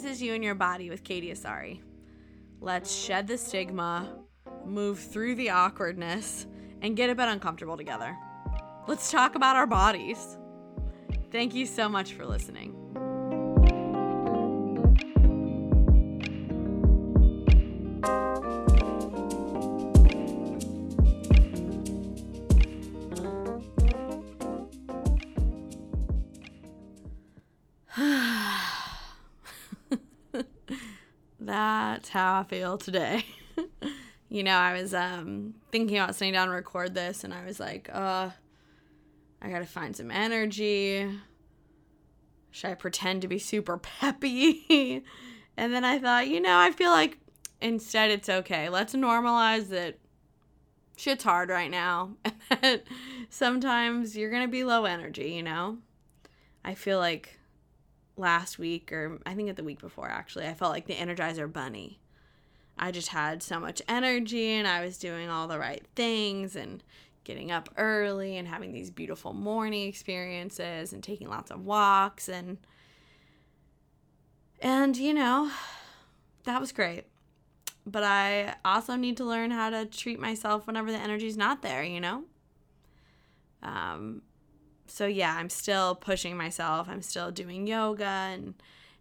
This is You and Your Body with Katie Asari. Let's shed the stigma, move through the awkwardness, and get a bit uncomfortable together. Let's talk about our bodies. Thank you so much for listening. Feel today. you know, I was um, thinking about sitting down and record this, and I was like, uh, I gotta find some energy. Should I pretend to be super peppy? and then I thought, you know, I feel like instead it's okay. Let's normalize that shit's hard right now. And sometimes you're gonna be low energy, you know? I feel like last week, or I think at the week before actually, I felt like the Energizer Bunny. I just had so much energy and I was doing all the right things and getting up early and having these beautiful morning experiences and taking lots of walks and and you know that was great. But i also need to learn how to treat myself whenever the energy's not there you know? Um so yeah i'm still pushing myself. I'm still doing yoga and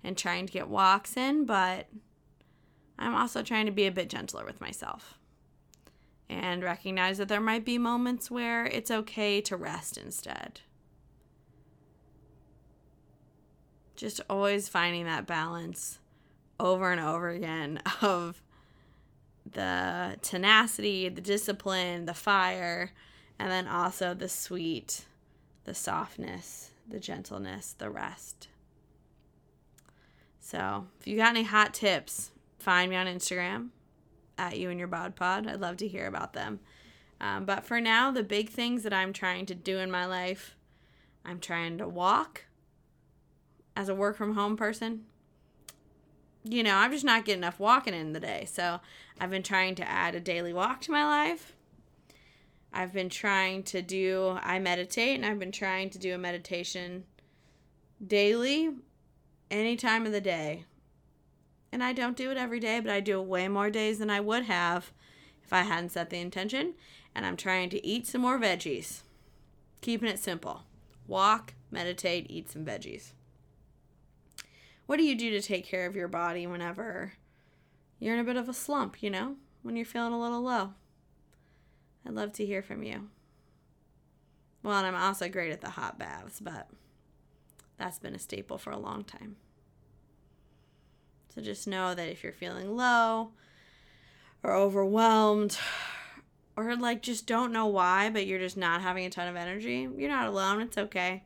and trying to get walks in but i'm also trying to be a bit gentler with myself and recognize that there might be moments where it's okay to rest instead. Just always finding that balance over and over again of the tenacity, the discipline, the fire, and then also the sweet, the softness, the gentleness, the rest. So, if you got any hot tips, find me on Instagram at you and your bod pod. I'd love to hear about them. Um, but for now, the big things that I'm trying to do in my life, I'm trying to walk as a work from home person. You know, I'm just not getting enough walking in the day. So I've been trying to add a daily walk to my life. I've been trying to do, I meditate, and I've been trying to do a meditation daily, any time of the day. And I don't do it every day, but I do it way more days than I would have if I hadn't set the intention. And I'm trying to eat some more veggies. Keeping it simple. Walk, meditate, eat some veggies. What do you do to take care of your body whenever you're in a bit of a slump, you know? When you're feeling a little low? I'd love to hear from you. Well, and I'm also great at the hot baths, but that's been a staple for a long time. So just know that if you're feeling low or overwhelmed or like just don't know why, but you're just not having a ton of energy, you're not alone. It's okay.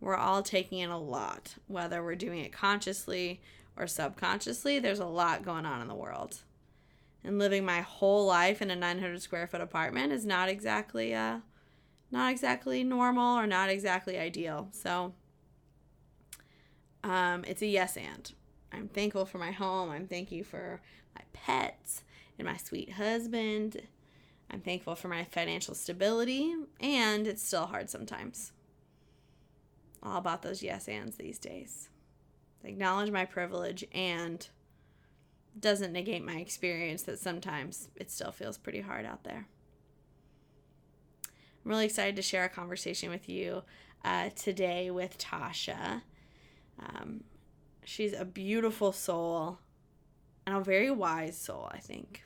We're all taking in a lot, whether we're doing it consciously or subconsciously. There's a lot going on in the world. And living my whole life in a 900 square foot apartment is not exactly uh not exactly normal or not exactly ideal. So um, it's a yes and. I'm thankful for my home. I'm thankful for my pets and my sweet husband. I'm thankful for my financial stability, and it's still hard sometimes. All about those yes ands these days. Acknowledge my privilege and doesn't negate my experience that sometimes it still feels pretty hard out there. I'm really excited to share a conversation with you uh, today with Tasha. Um, She's a beautiful soul and a very wise soul, I think.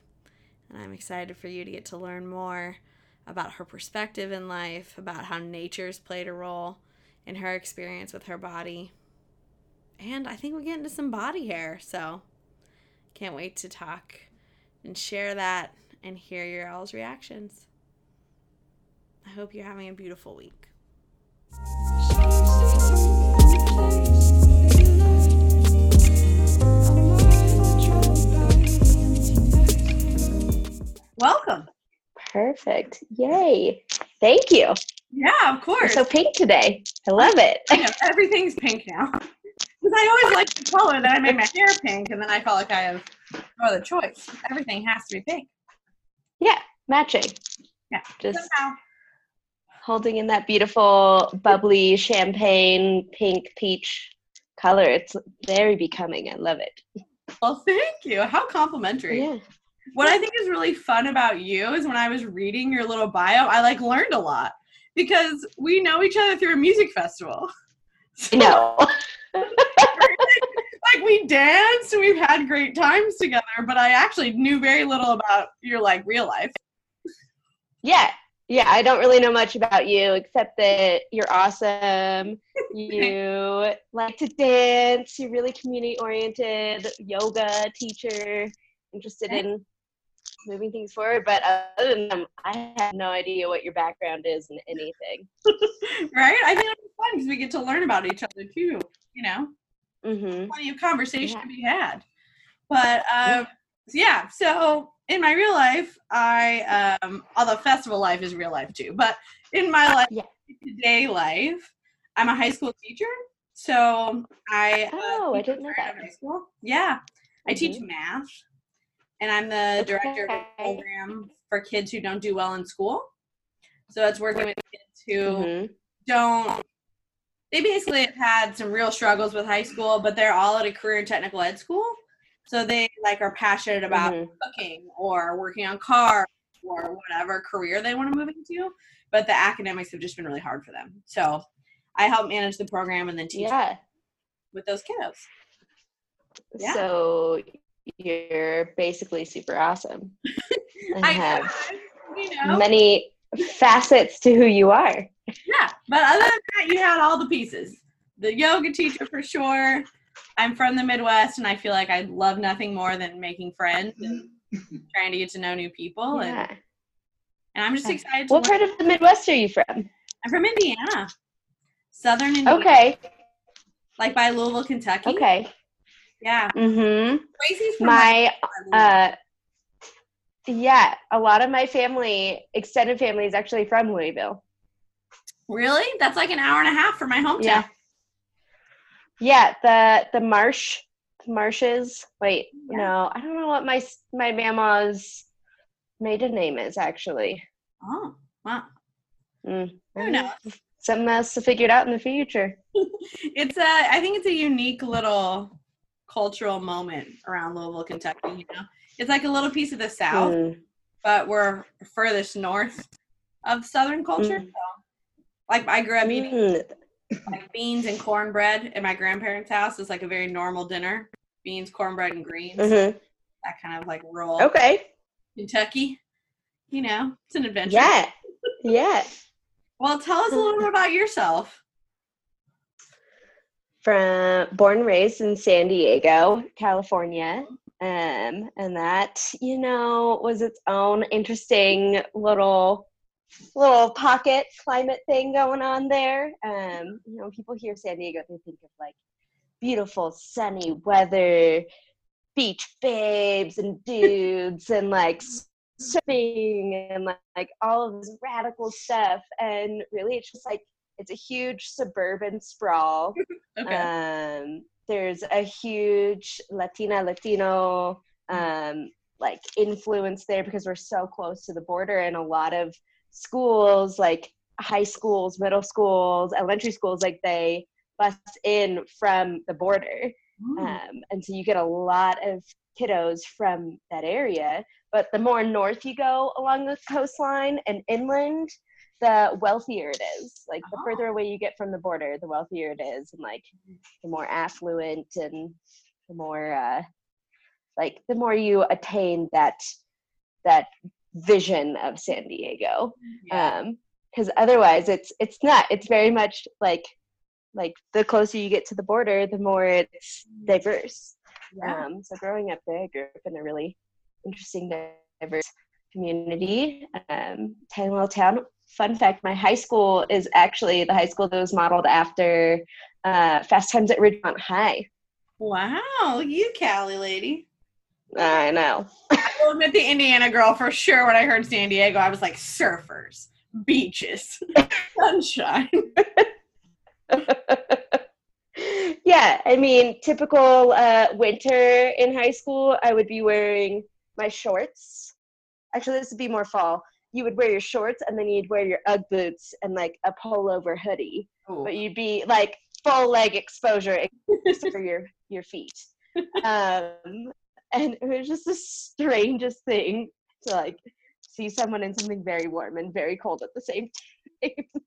And I'm excited for you to get to learn more about her perspective in life, about how nature's played a role in her experience with her body. And I think we get into some body hair, so can't wait to talk and share that and hear your all's reactions. I hope you're having a beautiful week. Welcome. Perfect. Yay. Thank you. Yeah, of course. You're so pink today. I love it. I know, everything's pink now. Because I always like the color that I made my hair pink, and then I felt like I have no other choice. Everything has to be pink. Yeah, matching. Yeah. Just Somehow. holding in that beautiful, bubbly champagne, pink, peach color. It's very becoming. I love it. Well, thank you. How complimentary. Yeah. What I think is really fun about you is when I was reading your little bio, I like learned a lot because we know each other through a music festival. So, No. like we danced, we've had great times together, but I actually knew very little about your like real life. yeah. Yeah. I don't really know much about you except that you're awesome. You like to dance. You're really community oriented, yoga teacher, interested in moving things forward. But other than that, I have no idea what your background is in anything. right? I think it's fun because we get to learn about each other too. You know, Mm-hmm. plenty of conversation Yeah. to be had. But um, yeah, so in my real life, I um, although festival life is real life too, but in my life, Yeah. day life, I'm a high school teacher. So I uh, Oh, I didn't know that. high school. Yeah, I teach Mhm. math, and I'm the director of a program for kids who don't do well in school. So it's working with kids who Mhm. don't they basically have had some real struggles with high school but they're all at a career and technical ed school so they like are passionate about Mhm. cooking or working on cars or whatever career they want to move into but the academics have just been really hard for them so i help manage the program and then teach Yeah. with those kiddos Yeah. So you're basically super awesome. and i have guess, you know many facets to who you are. yeah but other than that you had all the pieces the yoga teacher for sure i'm from the midwest and i feel like i love nothing more than making friends and trying to get to know new people and, Yeah. and i'm just excited to What learn. part of the Midwest are you from? i'm from indiana southern indiana Okay. like by louisville kentucky Okay. Yeah Mm-hmm. From My uh yeah, a lot of my family, extended family is actually from Louisville. really that's like an hour and a half from my hometown Yeah. Yeah, the the marsh marshes. Wait, Yeah. no, I don't know what my my mama's maiden name is actually. oh wow Mm. who knows Something else to figure it out in the future. it's a i think it's a unique little cultural moment around louisville kentucky you know it's like a little piece of the south Mm. but we're furthest north of southern culture Mm. so like i grew up eating Mm. like beans and cornbread at my grandparents house It's like a very normal dinner beans cornbread and greens Mhm. that kind of like rural Okay. kentucky you know it's an adventure Yeah. Yeah. well tell us a little bit about yourself from born and raised in San Diego, California. Um, and that, you know, was its own interesting little little pocket climate thing going on there. Um, you know, people hear San Diego, they think of like beautiful sunny weather, beach babes and dudes and like surfing and like, like all of this radical stuff. And really it's just like it's a huge suburban sprawl okay um, there's a huge Latina Latino um, like influence there because we're so close to the border, and a lot of schools, like high schools, middle schools, elementary schools, like they bus in from the border, Mm. um, and so you get a lot of kiddos from that area. But the more north you go along the coastline and inland, the wealthier it is. Like the Oh. further away you get from the border, the wealthier it is, and like the more affluent and the more uh, like the more you attain that that vision of San Diego. yeah. Um, because otherwise, it's it's not. It's very much like like the closer you get to the border, the more it's diverse. yeah. Um, so growing up there, I grew up in a really interesting, diverse community. Um, tiny little town. Fun fact: my high school is actually the high school that was modeled after uh, Fast Times at Ridgemont High. wow you cali lady I know. I will admit the Indiana girl for sure. When I heard San Diego, I was like surfers, beaches, sunshine. yeah, I mean, typical uh, winter in high school, I would be wearing my shorts. Actually, this would be more fall. You would wear your shorts and then you'd wear your UGG boots and like a pullover hoodie. But you'd be like full leg exposure except for your your feet. Um, and it was just the strangest thing to like see someone in something very warm and very cold at the same time.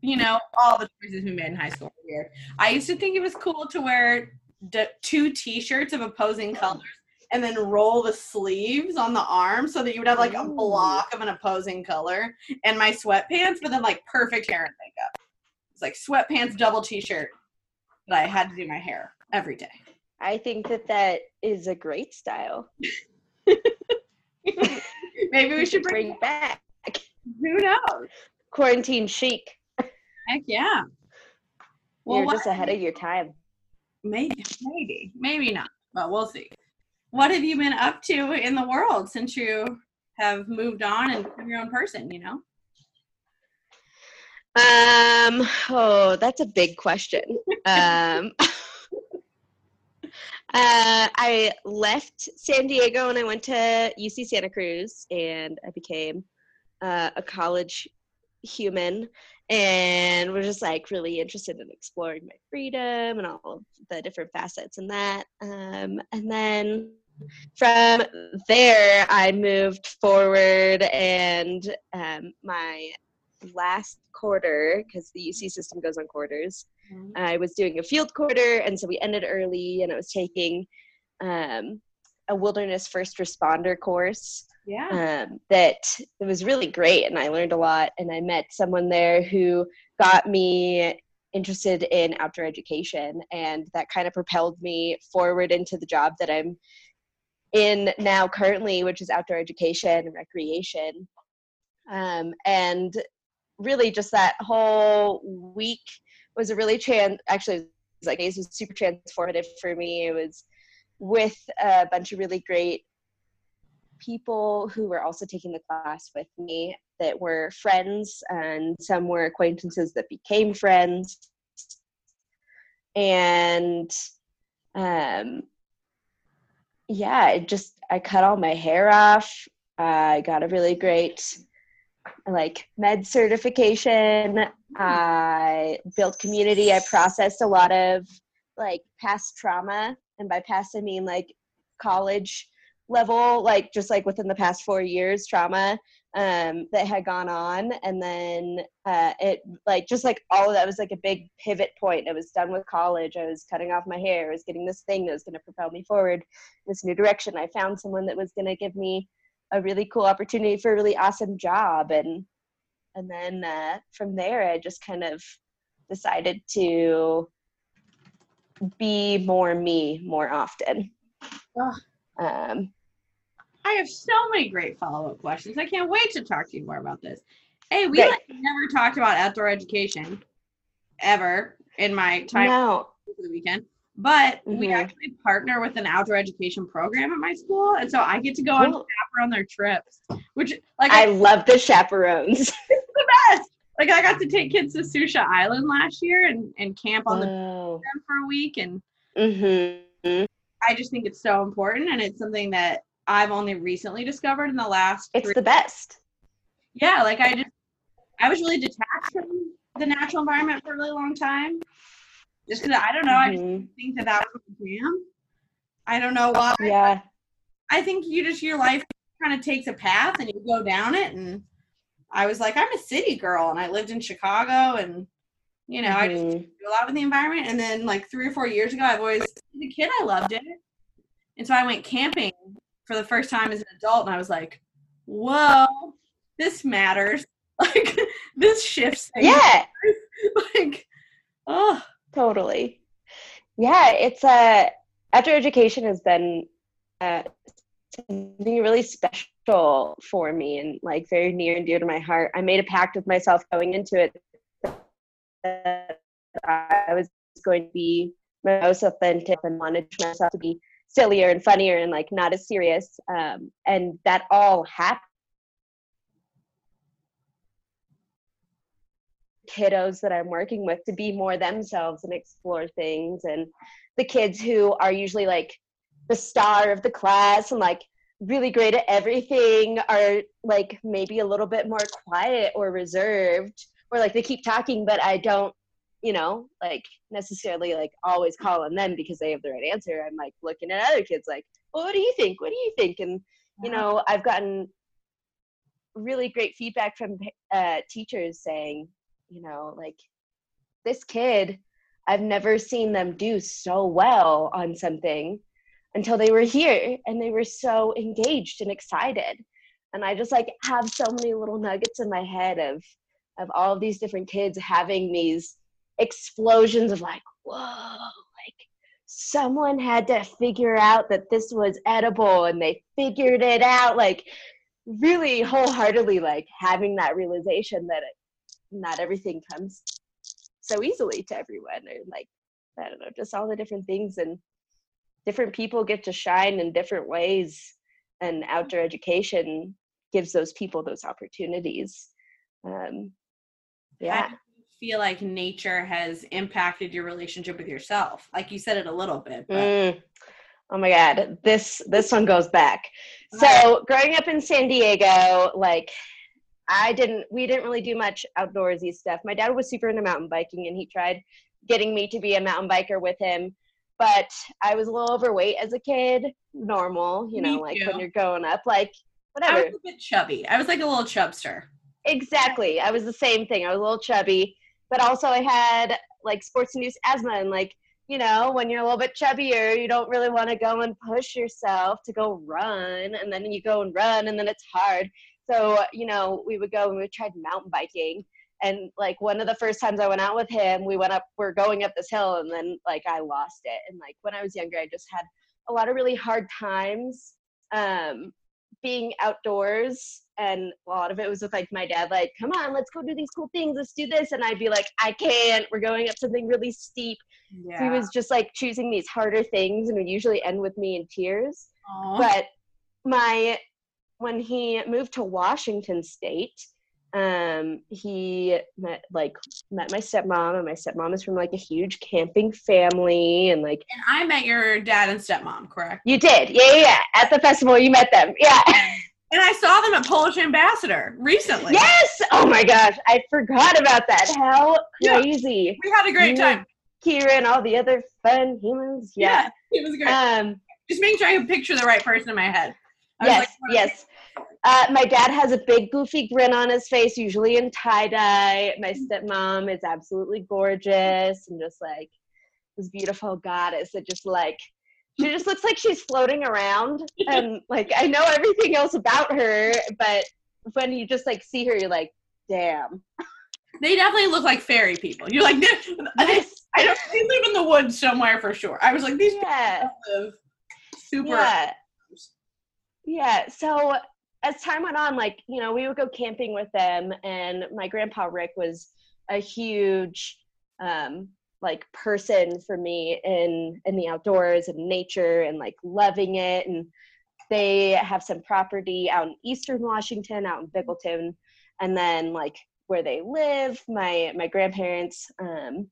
you know, all the choices we made in high school weird. I used to think it was cool to wear d- two T-shirts of opposing colors and then roll the sleeves on the arm so that you would have like a block of an opposing color and my sweatpants, but then like perfect hair and makeup. It's like sweatpants, double T-shirt, but I had to do my hair every day. I think that that is a great style. Maybe we should bring. bring back Who knows? quarantine chic. Heck yeah. You're just ahead of your time. Maybe, maybe, maybe not, but we'll see. What have you been up to in the world since you have moved on and become your own person? You know, Um, oh, that's a big question. Um, uh, I left San Diego and I went to UC Santa Cruz and I became uh, a college human and was just like really interested in exploring my freedom and all of the different facets in that. Um, and then from there, I moved forward and um, my last quarter because the UC system goes on quarters. I was doing a field quarter, and so we ended early, and I was taking um, a wilderness first responder course yeah. um, that it was really great, and I learned a lot. And I met someone there who got me interested in outdoor education, and that kind of propelled me forward into the job that I'm in now currently, which is outdoor education and recreation. Um, and really, just that whole week was a really trans. Actually, like it was super transformative for me. It was with a bunch of really great people who were also taking the class with me that were friends and some were acquaintances that became friends and um yeah it just i cut all my hair off. I got a really great like med certification. I built community. I processed a lot of like past trauma. And by past i mean like college level like just like within the past four years trauma um that had gone on. And then uh it like just like all of that was like a big pivot point. I was done with college. I was cutting off my hair. I was getting this thing that was going to propel me forward this new direction. I found someone that was going to give me a really cool opportunity for a really awesome job. And and then uh, from there i just kind of decided to be more me more often. Ugh. um, I have so many great follow up questions. I can't wait to talk to you more about this. Hey, we like, never talked about outdoor education ever in my time no for the weekend. But we Mhm. actually partner with an outdoor education program at my school, and so I get to go on Cool. chaperone their trips, which like i I, love the chaperones it's the best. Like I got to take kids to Sucia Island last year and and camp on the them for a week, and hmm I just think it's so important, and it's something that I've only recently discovered in the last. it's three- the best yeah, like I just I was really detached from the natural environment for a really long time. Just because I don't know, I just think that that was my jam. I don't know why. yeah I think you just your life kind of takes a path and you go down it. And I was like, I'm a city girl, and I lived in Chicago, and you know, I just Mhm. do a lot with the environment. And then like three or four years ago, I've always as a kid I loved it, and so I went camping for the first time as an adult, and I was like, whoa, this matters. Like this shifts things. yeah like, oh, totally yeah it's uh after education has been uh something really special for me and like very near and dear to my heart i made a pact with myself going into it that i was going to be my most authentic and wanted myself to be sillier and funnier and like not as serious um and that all happened kiddos that I'm working with to be more themselves and explore things and the kids who are usually like the star of the class and like really great at everything are like maybe a little bit more quiet or reserved or like they keep talking but I don't you know, like necessarily like always call on them because they have the right answer. I'm like looking at other kids like, well, what do you think? What do you think? And you know, I've gotten really great feedback from uh, teachers saying, you know, like this kid, I've never seen them do so well on something until they were here and they were so engaged and excited. And I just like have so many little nuggets in my head of of all of these different kids having these explosions of like, whoa, like someone had to figure out that this was edible and they figured it out. Like really wholeheartedly like having that realization that it, not everything comes so easily to everyone or like i don't know just all the different things and different people get to shine in different ways and outdoor education gives those people those opportunities um, yeah feel like nature has impacted your relationship with yourself like you said it a little bit but mm. Oh my god, this this one goes back. So growing up in San Diego, like I didn't we didn't really do much outdoorsy stuff. My dad was super into mountain biking and he tried getting me to be a mountain biker with him. But I was a little overweight as a kid, normal, you know, Me like too. when you're growing up, like whatever. I was a bit chubby. I was like a little chubster. Exactly. I was the same thing. I was a little chubby, but also I had like sports induced asthma and like, you know, when you're a little bit chubbier, you don't really want to go and push yourself to go run and then you go and run and then it's hard. So, you know, we would go and we tried mountain biking and like one of the first times I went out with him, we went up we're going up this hill and then like I lost it. And like when I was younger, I just had a lot of really hard times um being outdoors and a lot of it was with like my dad like come on let's go do these cool things let's do this and i'd be like i can't we're going up something really steep Yeah. so he was just like choosing these harder things and would usually end with me in tears Aw. but my when he moved to washington state um he met like met my stepmom and my stepmom is from like a huge camping family and like and I met your dad and stepmom, correct? you did yeah yeah, yeah. at the festival you met them yeah And I saw them at Polish Ambassador recently. Yes! Oh my gosh, I forgot about that. How Yeah. crazy. We had a great You time. Kira and all the other fun humans. Yeah. It was great. Um, Just making sure I could picture the right person in my head. Yes, like, yes. Uh, my dad has a big goofy grin on his face, usually in tie dye. My stepmom is absolutely gorgeous and just like this beautiful goddess that just like she just looks like she's floating around and like I know everything else about her, but when you just like see her, you're like, damn. They definitely look like fairy people. You're like, Yes. I don't. They live in the woods somewhere for sure. I was like, these Yeah. people live super. Yeah. Yeah. So as time went on, like, you know, we would go camping with them and my grandpa Rick was a huge um like person for me in in the outdoors and nature and like loving it. And they have some property out in eastern Washington, out in Bickleton, and then like where they live, my my grandparents um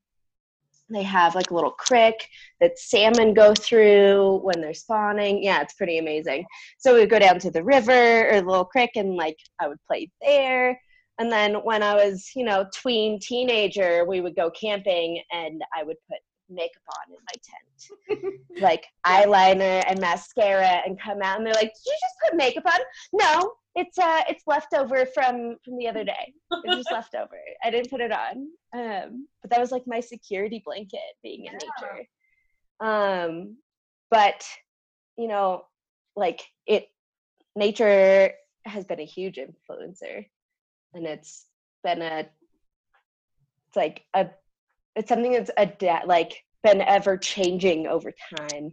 they have like a little creek that salmon go through when they're spawning. Yeah, it's pretty amazing. So we would go down to the river or the little creek and like I would play there. And then when I was, you know, tween teenager, we would go camping and I would put makeup on in my tent. like eyeliner and mascara and come out and they're like, Did you just put makeup on? No, it's uh it's leftover from from the other day. It's just leftover. I didn't put it on. Um but that was like my security blanket being in nature. Um but you know, like it nature has been a huge influencer and it's been a it's like a it's something that's a like been ever changing over time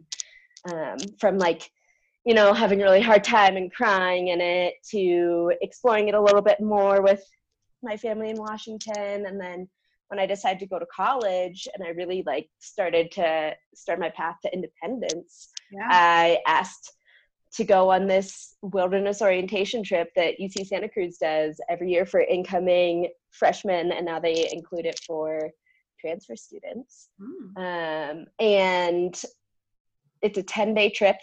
um from like you know having a really hard time and crying in it to exploring it a little bit more with my family in washington and then when i decided to go to college and i really like started to start my path to independence Yeah. I asked to go on this wilderness orientation trip that UC Santa Cruz does every year for incoming freshmen, and now they include it for transfer students. Mm. Um, and it's a 10 day trip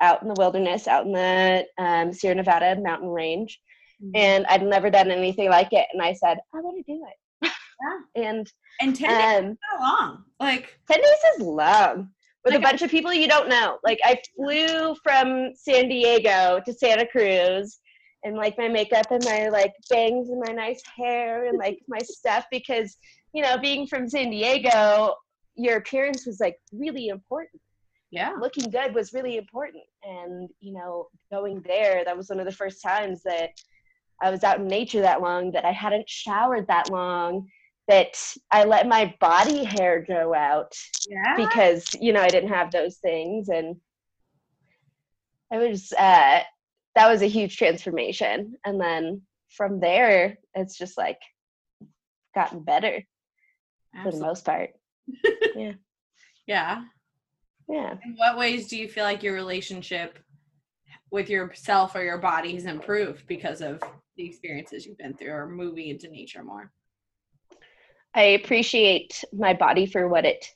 out in the wilderness, out in the um, Sierra Nevada mountain range. Mhm. And I'd never done anything like it. And I said, I want to do it. Yeah. And And 10 days um, is not long. Like, 10 days is long with Like a bunch of people you don't know. Like I flew from San Diego to Santa Cruz and like my makeup and my like bangs and my nice hair and like my stuff because you know being from San Diego your appearance was like really important. Yeah. Looking good was really important and you know going there that was one of the first times that I was out in nature that long that I hadn't showered that long that I let my body hair grow out Yeah. because you know I didn't have those things and I was uh that was a huge transformation and then from there it's just like gotten better for the most part Yeah. yeah In what ways do you feel like your relationship with yourself or your body has improved because of the experiences you've been through or moving into nature more? I appreciate my body for what it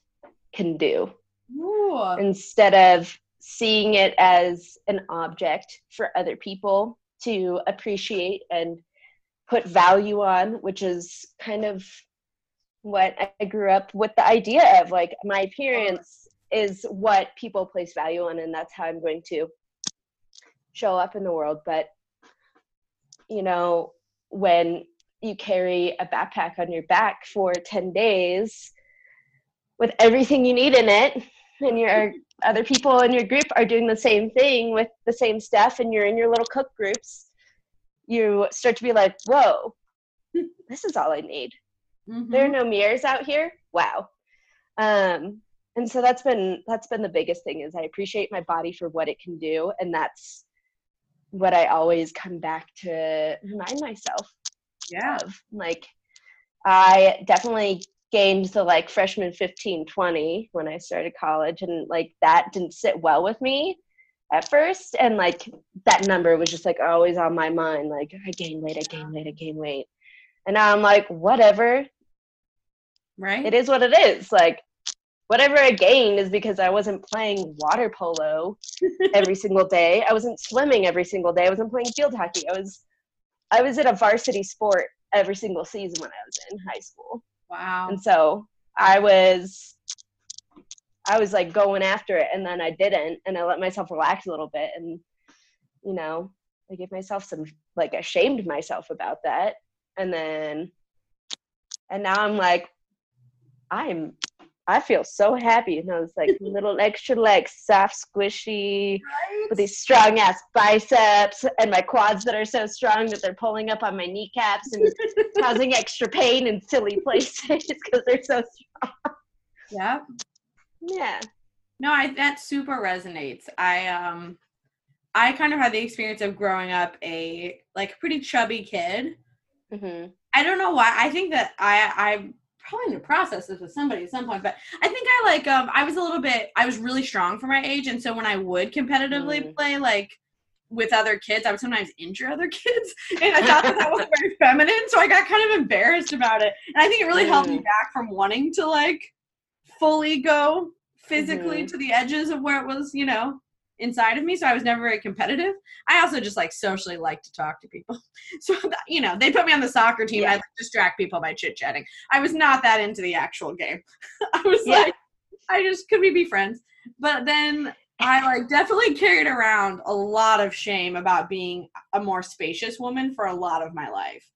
can do Ooh. instead of seeing it as an object for other people to appreciate and put value on, which is kind of what I grew up with the idea of. Like, my appearance is what people place value on, and that's how I'm going to show up in the world. But, you know, when you carry a backpack on your back for 10 days with everything you need in it, and your other people in your group are doing the same thing with the same stuff and you're in your little cook groups you start to be like whoa this is all i need Mhm. there are no mirrors out here wow um and so that's been that's been the biggest thing is i appreciate my body for what it can do and that's what i always come back to remind myself yeah. of. Like, I definitely gained the like freshman 15, 20 when I started college, and like that didn't sit well with me at first. And like that number was just like always on my mind. Like, I gain weight, I gain weight, I gain weight. And now I'm like, whatever, Right? it is what it is. Like, whatever I gained is because I wasn't playing water polo every single day. I wasn't swimming every single day. I wasn't playing field hockey. I was I was in a varsity sport every single season when I was in high school. Wow. And so I was I was like going after it and then I didn't and I let myself relax a little bit and you know, I gave myself some like ashamed myself about that. And then and now I'm like I'm I feel so happy. And I was like little extra legs, soft, squishy, with these strong ass biceps and my quads that are so strong that they're pulling up on my kneecaps and causing extra pain in silly places because they're so strong. yeah. yeah. No, I that super resonates. I um I kind of had the experience of growing up a like pretty chubby kid. hmm I don't know why. I think that I I probably to process this with somebody at some point, but I think I like um I was a little bit I was really strong for my age, and so when I would competitively Mm. play like with other kids, I would sometimes injure other kids, and I thought that that was very feminine, so I got kind of embarrassed about it, and I think it really held me Mm. back from wanting to like fully go physically Mhm. to the edges of where it was, you know, inside of me. So I was never very competitive. I also just like socially like to talk to people. So that, you know, they put me on the soccer team. Yeah. I like, distract people by chit chatting. I was not that into the actual game. I was Yeah. like, I just could we be friends? But then I like definitely carried around a lot of shame about being a more spacious woman for a lot of my life.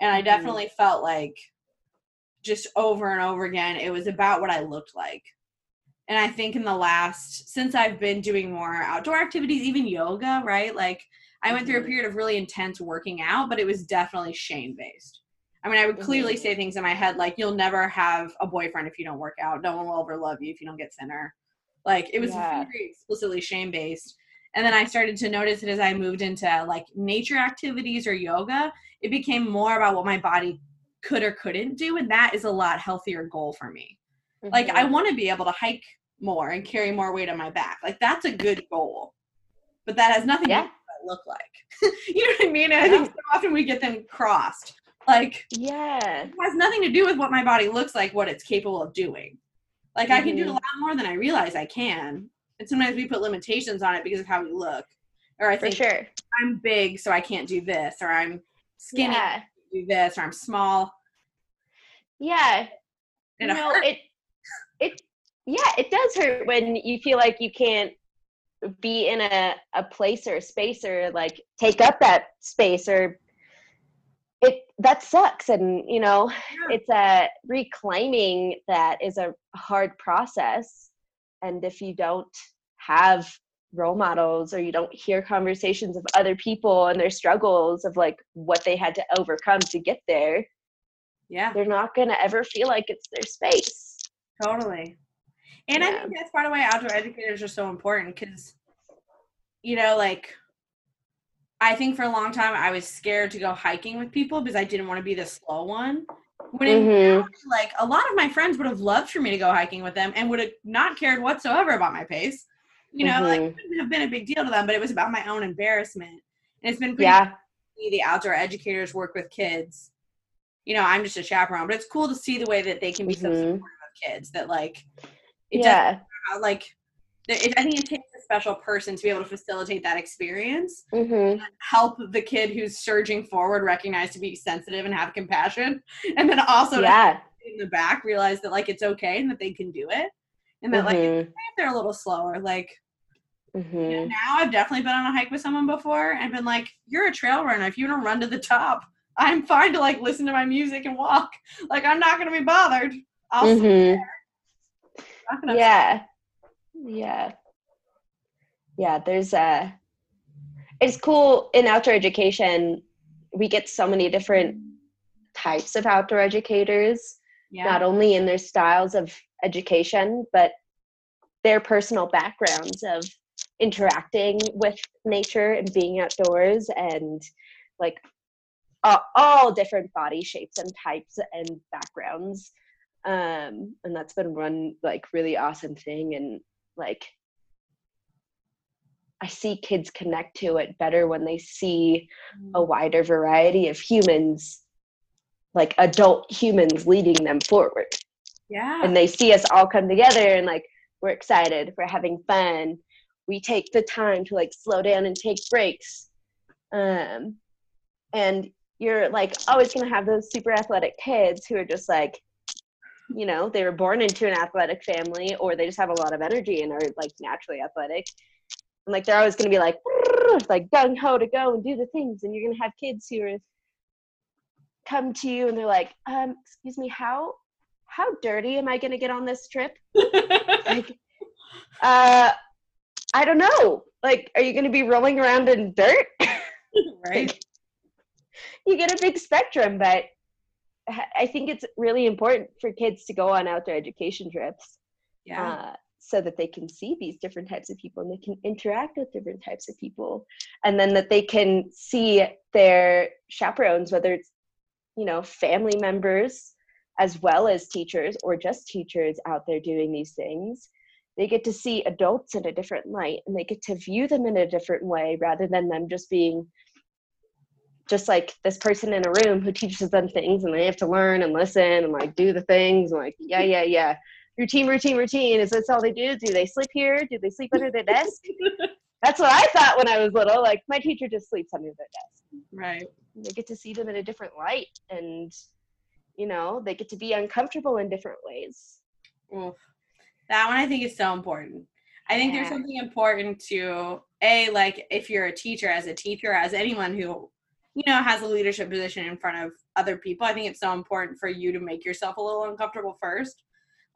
And I Mhm. definitely felt like just over and over again, it was about what I looked like. And I think in the last, since I've been doing more outdoor activities, even yoga, right? Like I went through a Mhm. period of really intense working out, but it was definitely shame based. I mean, I would clearly Mhm. say things in my head like, you'll never have a boyfriend if you don't work out. No one will ever love you if you don't get thinner. Like it was Yeah. very explicitly shame based. And then I started to notice it as I moved into like nature activities or yoga, it became more about what my body could or couldn't do. And that is a lot healthier goal for me. Like I Mhm. want to be able to hike more and carry more weight on my back. Like that's a good goal. But that has nothing Yeah. to do with what I look like. you know what I mean? And I think so often we get them crossed. Like yeah. it has nothing to do with what my body looks like, what it's capable of doing. Like I can do a Mhm. lot more than I realize I can. And sometimes we put limitations on it because of how we look. Or I think sure. I'm big, so I can't do this, or I'm skinny, Yeah. I can't do this, or I'm small. Yeah. And you know, it it yeah, it does hurt when you feel like you can't be in a, a place or a space or like take up that space or it that sucks and you know Yeah. it's a reclaiming that is a hard process and if you don't have role models or you don't hear conversations of other people and their struggles of like what they had to overcome to get there yeah. they're not going to ever feel like it's their space Totally. And I think that's part of why outdoor educators are so important because, you know, like, I think for a long time I was scared to go hiking with people because I didn't want to be the slow one. When Mhm. reality, like a lot of my friends would have loved for me to go hiking with them and would have not cared whatsoever about my pace. You know, like Mhm. it wouldn't have been a big deal to them, but it was about my own embarrassment. And it's been pretty yeah cool to see the outdoor educators work with kids. You know, I'm just a chaperone, but it's cool to see the way that they can be so Mhm. supportive kids that like it yeah how, like it, I think it takes a special person to be able to facilitate that experience, hmm help the kid who's surging forward recognize to be sensitive and have compassion, and then also yeah in the back realize that like it's okay and that they can do it, and that like Mhm. if they're a little slower, like Mhm. you know, now I've definitely been on a hike with someone before and been like, you're a trail runner. If you want to run to the top, I'm fine to like listen to my music and walk. Like I'm not gonna be bothered. Mhm. gonna yeah. Yeah. Yeah there's a it's cool in outdoor education we get so many different types of outdoor educators yeah. not only in their styles of education but their personal backgrounds of interacting with nature and being outdoors and like all, all different body shapes and types and backgrounds um and that's been one like really awesome thing. And like i see kids connect to it better when they see a wider variety of humans like adult humans leading them forward. Yeah. and they see us all come together and like we're excited we're having fun. We take the time to like slow down and take breaks. Um and you're like always going to have those super athletic kids who are just like you know they were born into an athletic family or they just have a lot of energy and are like naturally athletic. And like they're always going to be like like gung ho to go and do the things and you're going to have kids who are come to you and they're like um excuse me how how dirty am i going to get on this trip? Like uh i don't know. Like are you going to be rolling around in dirt? Right. you get a big spectrum but i think it's really important for kids to go on outdoor education trips Yeah. uh, so that they can see these different types of people and they can interact with different types of people and then that they can see their chaperones whether it's you know family members as well as teachers or just teachers out there doing these things they get to see adults in a different light and they get to view them in a different way rather than them just being just like this person in a room who teaches them things and they have to learn and listen and like do the things and like yeah yeah yeah. Routine routine routine. Is this all they do? Do they sleep here? Do they sleep under their desk? That's what i thought when i was little. Like my teacher just sleeps under their desk. Right. they get to see them in a different light and you know they get to be uncomfortable in different ways. Oof. That one I think is so important. I think there's something important to a like if you're a teacher, as a teacher, as anyone who you know has a leadership position in front of other people. I think it's so important for you to make yourself a little uncomfortable first.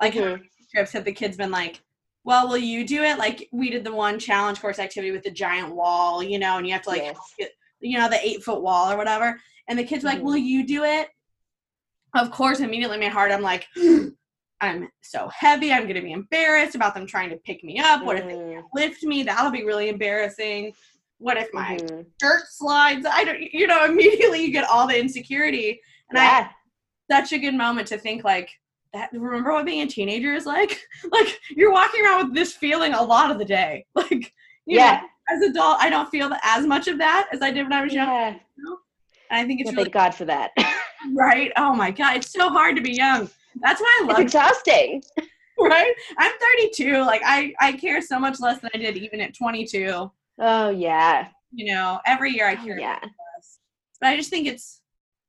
Like Mhm. many trips have the kids been like, "Well, will you do it?" Like we did the one challenge course activity with the giant wall, you know, and you have to like Yes. get, you know the eight foot wall or whatever, and the kids were like. "Will you do it?" Of course, immediately my heart, I'm like. I'm so heavy. I'm going to be embarrassed about them trying to pick me up. What if they Mm, lift me? That'll be really embarrassing. What if my mhm. shirt slides? I don't, you know, immediately you get all the insecurity. And i such a good moment to think like, that, remember what being a teenager is like? Like you're walking around with this feeling a lot of the day. Like, you yeah know, as an adult, I don't feel as much of that as I did when I was young. yeah And I think it's Well, really thank god for that right. Oh my God. It's so hard to be young. That's why I love it's exhausting right? I'm 32. Like I I care so much less than I did even at 22. Oh yeah You know, every year I Oh, yeah. But I just think it's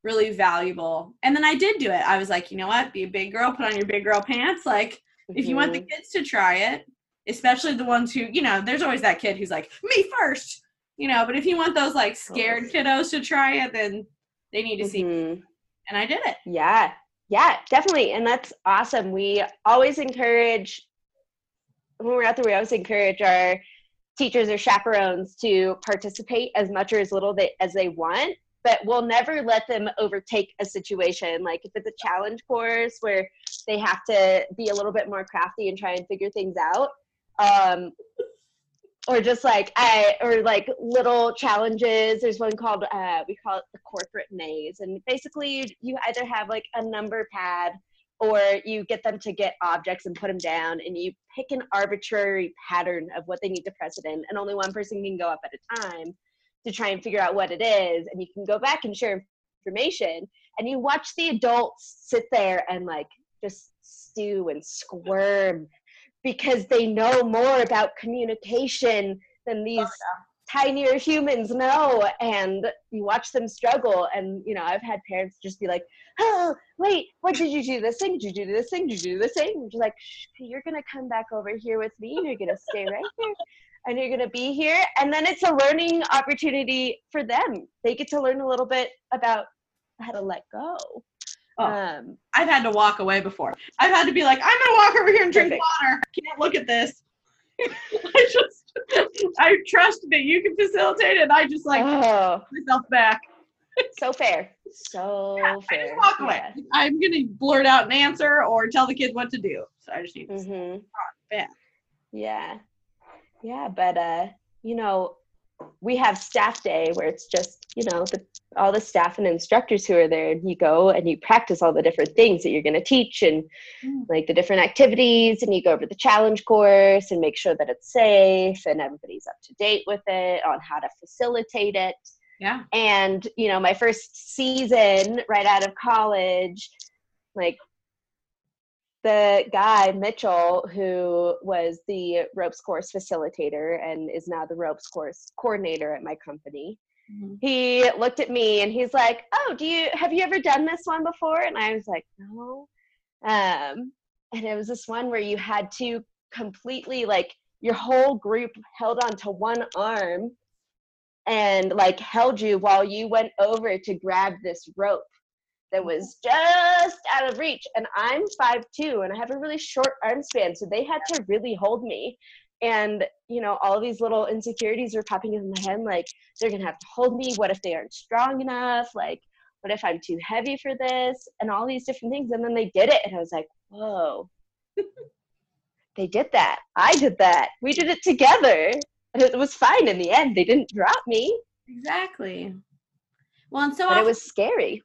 really valuable. And then I did do it. I was like, you know what? Be a big girl, put on your big girl pants. Like, if you want the Mhm. kids to try it, especially the ones who, you know, there's always that kid who's like, me first, you know, but if you want those like scared kiddos to try it, then they need to see. Mhm. And I did it. Yeah, yeah, definitely. And that's awesome. We always encourage, when we're out there, we always encourage our teachers or chaperones to participate as much or as little they, as they want, but we'll never let them overtake a situation. Like if it's a challenge course where they have to be a little bit more crafty and try and figure things out. Um, or just like I or like little challenges. There's one called uh, we call it the corporate maze, and basically you, you either have like a number pad or you get them to get objects and put them down, and you pick an arbitrary pattern of what they need to press it in, and only one person can go up at a time to try and figure out what it is, and you can go back and share information, and you watch the adults sit there and like just stew and squirm because they know more about communication than these oh, tinier humans know and you watch them struggle and you know i've had parents just be like oh wait what did you do this thing did you do this thing did you do this thing and just like you're gonna come back over here with me you're gonna stay right here and you're gonna be here and then it's a learning opportunity for them they get to learn a little bit about how to let go Oh. um I've had to walk away before. I've had to be like, I'm gonna walk over here and drink Perfect. water. I can't look at this. I just I trust that you can facilitate it. And I just like oh myself back. so fair so I fair walk away. Yeah. I'm gonna blurt out an answer or tell the kids what to do. So I just need to hmm back. Yeah. Yeah, but uh, you know, we have staff day where it's just, you know, the all the staff and instructors who are there and you go and you practice all the different things that you're going to teach and Mm. like the different activities and you go over the challenge course and make sure that it's safe and everybody's up to date with it on how to facilitate it Yeah. and you know my first season right out of college like the guy mitchell who was the ropes course facilitator and is now the ropes course coordinator at my company. Mhm. he looked at me and he's like oh do you have you ever done this one before? And i was like no. Um and it was this one where you had to completely like your whole group held onto one arm and like held you while you went over to grab this rope that was just out of reach. And i'm five two and i have a really short arm span so they had to really hold me. And you know all these little insecurities were popping in my head like they're gonna have to hold me. What if they aren't strong enough? Like what if i'm too heavy for this? And all these different things. And then they did it and i was like whoa. They did that. I did that. We did it together. And it was fine in the end. They didn't drop me. Exactly. Well, and so but it was scary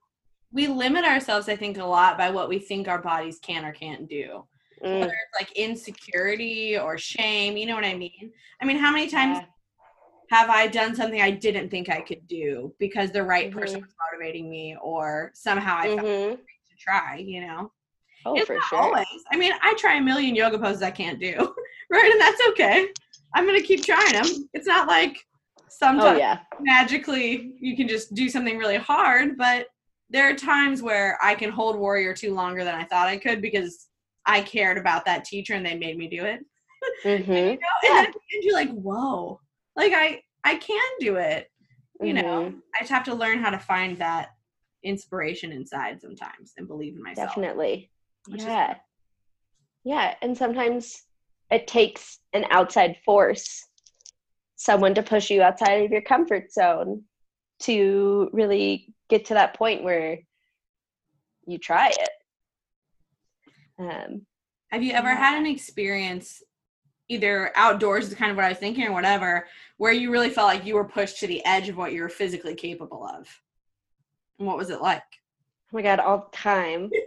we limit ourselves, I think, a lot by what we think our bodies can or can't do. Mm, Whether it's like insecurity or shame, you know what I mean? I mean, how many times yeah. have I done something I didn't think I could do because the right person Mhm. was motivating me or somehow I felt Mhm. to try, you know? oh it's for sure always. I mean, I try a million yoga poses I can't do, right? And that's okay. I'm going to keep trying them. It's not like sometimes oh yeah magically you can just do something really hard, but there are times where I can hold warrior two longer than I thought I could because I cared about that teacher and they made me do it. hmm You know? And the you're like, whoa, like I I can do it. You know, Mm-hmm. I just have to learn how to find that inspiration inside sometimes and believe in myself. definitely which is yeah yeah and sometimes it takes an outside force someone to push you outside of your comfort zone to really get to that point where you try it um, Have you ever Yeah. had an experience, either outdoors is kind of what I was thinking or whatever, where you really felt like you were pushed to the edge of what you were physically capable of? And what was it like? oh my god all the time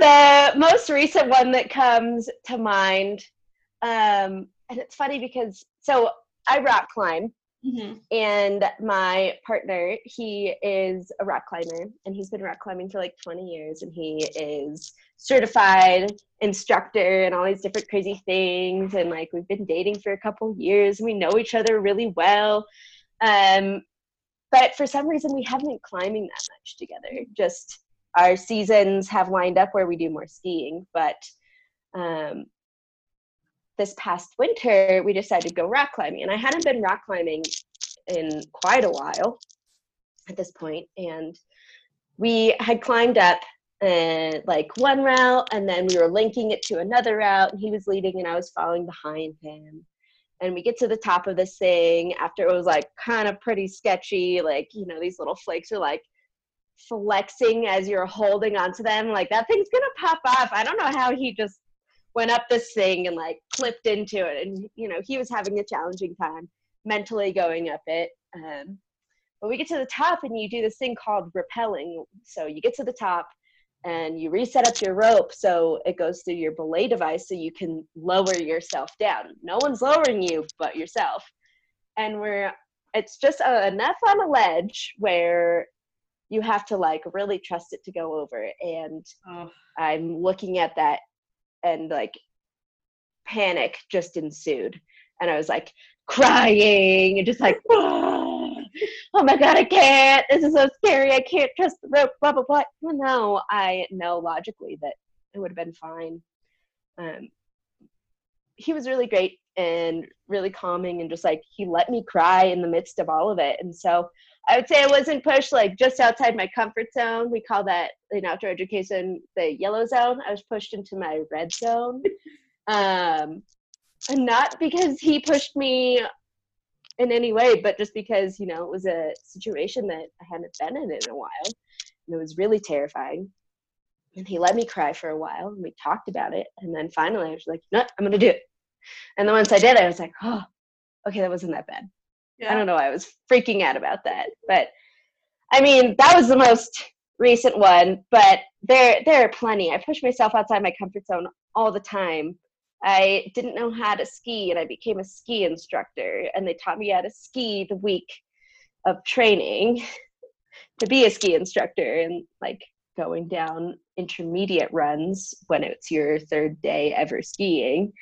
the most recent one that comes to mind um, and it's funny because so i rock climb Mm-hmm. and my partner he is a rock climber and he's been rock climbing for like 20 years and he is certified instructor and all these different crazy things and like we've been dating for a couple years and we know each other really well um but for some reason we haven't been climbing that much together. Just our seasons have lined up where we do more skiing, but um, this past winter we decided to go rock climbing, and I hadn't been rock climbing in quite a while at this point, and we had climbed up and like one route and then we were linking it to another route and he was leading and I was following behind him. And we get to the top of this thing after it was like kind of pretty sketchy like you know these little flakes are like flexing as you're holding onto them like that thing's gonna pop off i don't know how he just went up this thing and like clipped into it and you know he was having a challenging time mentally going up it um, but we get to the top and you do this thing called rappelling so you get to the top and you reset up your rope so it goes through your belay device so you can lower yourself down. No one's lowering you but yourself. And we're it's just a, enough on a ledge where you have to like really trust it to go over and oh. I'm looking at that and like panic just ensued and I was like crying and just like oh my god, I can't. This is so scary. I can't trust the rope. Blah blah blah. Well, no, I know logically that it would have been fine. Um, he was really great and really calming and just like he let me cry in the midst of all of it. And so I would say I wasn't pushed like just outside my comfort zone. We call that in outdoor education the yellow zone. I was pushed into my red zone. Um, and not because he pushed me in any way, but just because, you know, it was a situation that I hadn't been in in a while. And it was really terrifying. And he let me cry for a while and we talked about it. And then finally I was like, no, I'm going to do it. And then once I did, I was like, oh, okay, that wasn't that bad. Yeah. I don't know. I was freaking out about that. But I mean, that was the most recent one, but there, there are plenty. I push myself outside my comfort zone all the time I didn't know how to ski and I became a ski instructor and they taught me how to ski the week of training to be a ski instructor and like going down intermediate runs when it's your third day ever skiing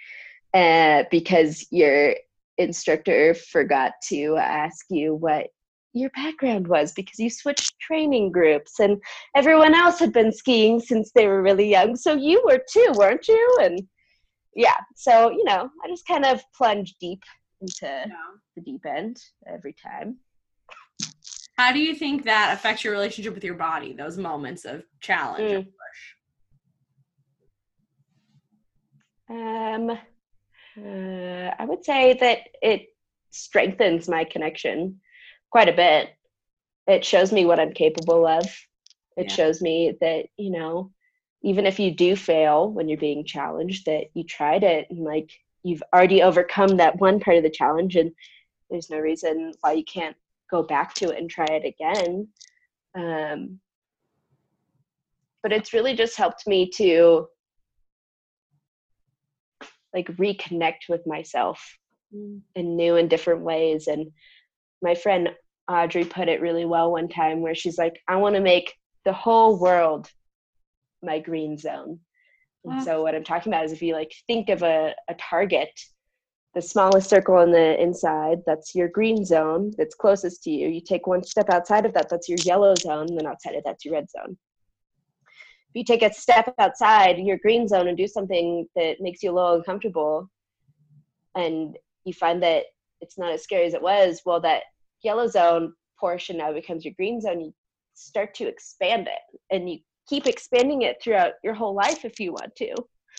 uh, because your instructor forgot to ask you what your background was because you switched training groups and everyone else had been skiing since they were really young so you were too weren't you and yeah, so you know, I just kind of plunge deep into yeah. the deep end every time. How do you think that affects your relationship with your body? Those moments of challenge mm. Um, uh, I would say that it strengthens my connection quite a bit. It shows me what I'm capable of. It yeah. shows me that you know even if you do fail when you're being challenged that you tried it and like you've already overcome that one part of the challenge and there's no reason why you can't go back to it and try it again um, but it's really just helped me to like reconnect with myself mm. in new and different ways and my friend audrey put it really well one time where she's like i want to make the whole world my green zone. And so what I'm talking about is if you like think of a, a target, the smallest circle on the inside, that's your green zone that's closest to you. You take one step outside of that, that's your yellow zone, and then outside of that's your red zone. If you take a step outside your green zone and do something that makes you a little uncomfortable and you find that it's not as scary as it was, well that yellow zone portion now becomes your green zone. You start to expand it and you keep expanding it throughout your whole life if you want to.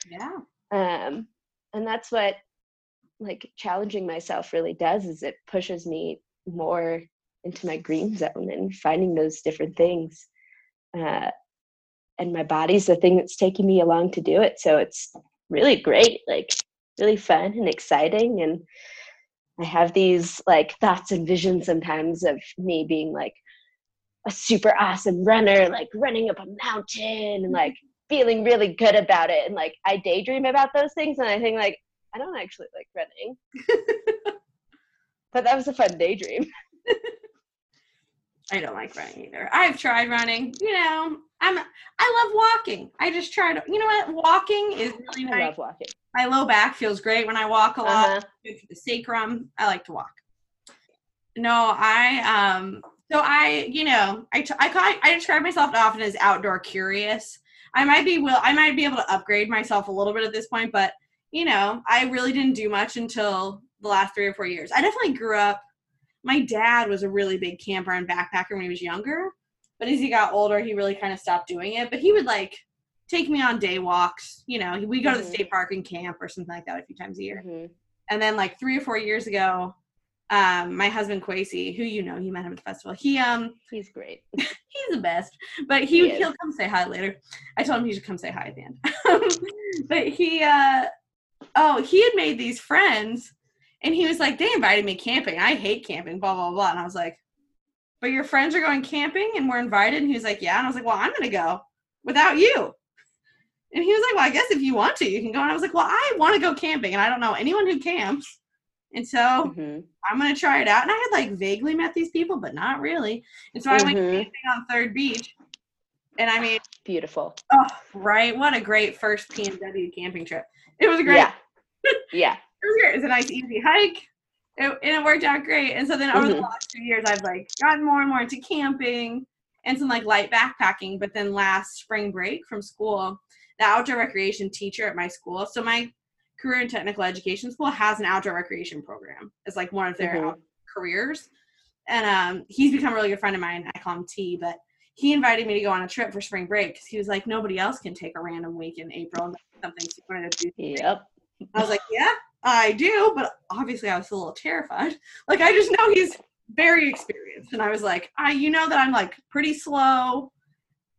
Yeah. Um, and that's what like challenging myself really does is it pushes me more into my green zone and finding those different things. Uh, and my body's the thing that's taking me along to do it. So it's really great, like really fun and exciting. And I have these like thoughts and visions sometimes of me being like a super awesome runner, like running up a mountain and like feeling really good about it. And like I daydream about those things and I think like I don't actually like running. but that was a fun daydream. I don't like running either. I've tried running. You know, I'm I love walking. I just tried. You know what? Walking is really nice. I love walking. My low back feels great when I walk a lot. Uh-huh. Good for the sacrum. I like to walk. No, I um So I, you know, I, t- I, ca- I describe myself often as outdoor curious. I might be will I might be able to upgrade myself a little bit at this point, but you know, I really didn't do much until the last three or four years. I definitely grew up. My dad was a really big camper and backpacker when he was younger, but as he got older, he really kind of stopped doing it. But he would like take me on day walks. You know, we go to the state park and camp or something like that a few times a year. Mhm. And then like three or four years ago, um, my husband Quasi, who you know, he met him at the festival. He um He's great. he's the best. But he, he he'll come say hi later. I told him he should come say hi at the end. but he uh oh, he had made these friends and he was like, they invited me camping. I hate camping, blah blah blah. And I was like, But your friends are going camping and we're invited? And he was like, Yeah. And I was like, Well, I'm gonna go without you. And he was like, Well, I guess if you want to, you can go. And I was like, Well, I want to go camping and I don't know anyone who camps. And so Mhm. I'm gonna try it out. And I had like vaguely met these people, but not really. And so I went Mhm. camping on Third Beach. And I mean, Beautiful. oh, right. What a great first PNW camping trip. It was great. Yeah. yeah. It was great. It was a nice, easy hike. It, and it worked out great. And so then over the Mhm. last few years, I've like gotten more and more into camping and some like light backpacking. But then last spring break from school, the outdoor recreation teacher at my school, so my career and technical education school has an outdoor recreation program. It's like one of their Mhm. careers. And um, he's become a really good friend of mine. I call him T, but he invited me to go on a trip for spring break because he was like, nobody else can take a random week in April. And something he wanted to do. Yep. I was like, yeah, I do, but obviously I was a little terrified. Like I just know he's very experienced, and I was like, I, you know that I'm like pretty slow.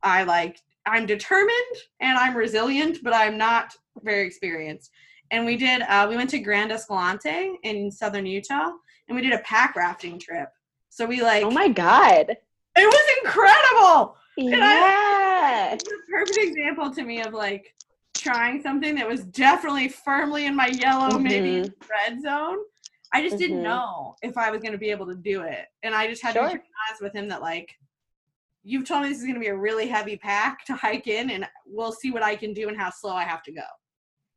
I like I'm determined and I'm resilient, but I'm not very experienced. And we did. Uh, we went to Grand Escalante in southern Utah, and we did a pack rafting trip. So we like. Oh my god. It was incredible. Yeah. It's a perfect example to me of like trying something that was definitely firmly in my yellow, maybe red zone. I just didn't Mhm. know if I was going to be able to do it. And I just had to Sure. be honest with him that, like, you've told me this is going to be a really heavy pack to hike in, and we'll see what I can do and how slow I have to go.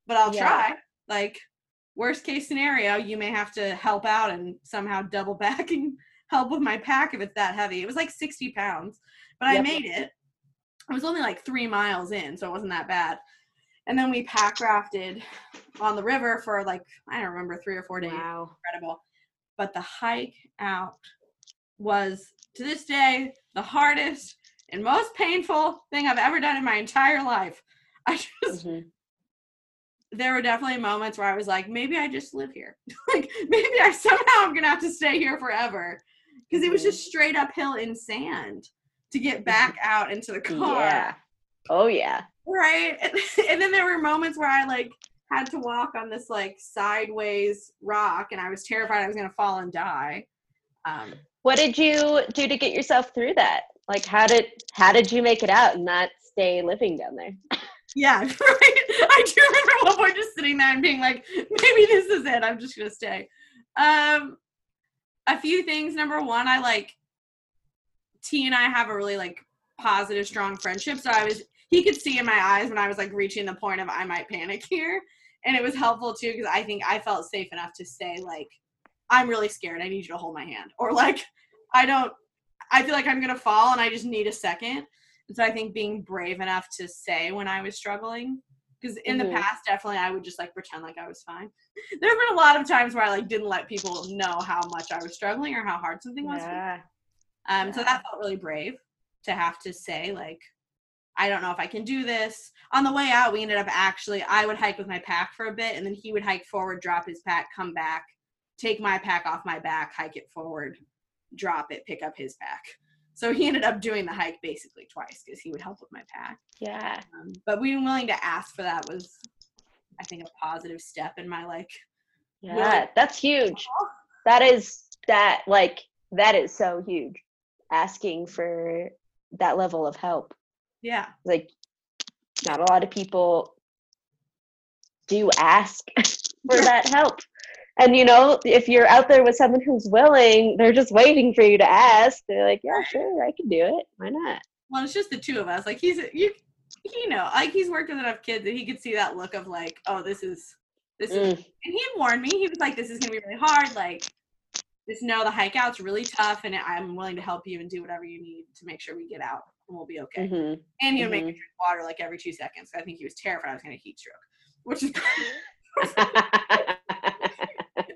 But I'll Yeah. try. Like, worst case scenario, you may have to help out and somehow double back and help with my pack if it's that heavy. It was like 60 pounds, but I made it. I was only like three miles in, so it wasn't that bad. And then we pack rafted on the river for like, I don't remember, three or four days. Wow. Incredible. But the hike out was, to this day, the hardest and most painful thing I've ever done in my entire life. I just, Mhm. there were definitely moments where I was like, maybe I just live here. like, maybe I somehow I'm going to have to stay here forever. Because it was Mhm. just straight uphill in sand to get back out into the car Yeah. Oh yeah. Right. And, and then there were moments where i like had to walk on this like sideways rock and i was terrified i was going to fall and die. Um What did you do to get yourself through that? Like how did how did you make it out and not stay living down there? yeah right. I do remember one point just sitting there and being like maybe this is it. I'm just going to stay. Um a few things. Number one i like t and i have a really like positive strong friendship. So i was he could see in my eyes when i was like reaching the point of i might panic here and it was helpful too because i think i felt safe enough to say like i'm really scared i need you to hold my hand or like i don't i feel like i'm gonna fall and i just need a second and so i think being brave enough to say when i was struggling because in Mhm. the past definitely i would just like pretend like i was fine there have been a lot of times where i like didn't let people know how much i was struggling or how hard something was for me. Yeah. Um, so that felt really brave to have to say, like, I don't know if I can do this. On the way out, we ended up actually, I would hike with my pack for a bit, and then he would hike forward, drop his pack, come back, take my pack off my back, hike it forward, drop it, pick up his pack. So he ended up doing the hike basically twice because he would help with my pack. Yeah. Um, but being willing to ask for that was, I think, a positive step in my like. Yeah. That's huge. That is that like that is so huge. Asking for that level of help. Yeah. Like not a lot of people do ask for that help. And you know, if you're out there with someone who's willing, they're just waiting for you to ask. They're like, "Yeah, sure, I can do it. Why not?" Well, it's just the two of us. Like he's you, you know, like he's worked with enough kids that he could see that look of like, oh, this is this is. Mm, And he warned me. He was like, this is gonna be really hard. Like, just know the hike out's really tough, and I'm willing to help you and do whatever you need to make sure we get out and we'll be okay. Mhm. And he would make me drink water like every two seconds. I think he was terrified I was going to heat stroke, which is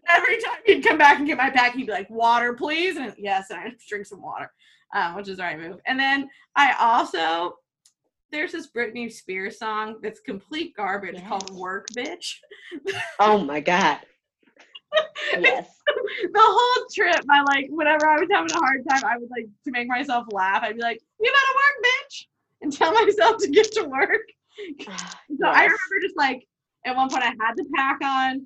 every time he'd come back and get my pack, he'd be like, "Water, please," and yes, and I'd drink some water, um, which is the right move. And then I also there's this Britney Spears song that's complete garbage Yes. called "Work Bitch." oh my god. Yes. the whole trip, I like whenever I was having a hard time, I would like to make myself laugh. I'd be like, "You better work, bitch," and tell myself to get to work. So I remember just like at one point I had the pack on.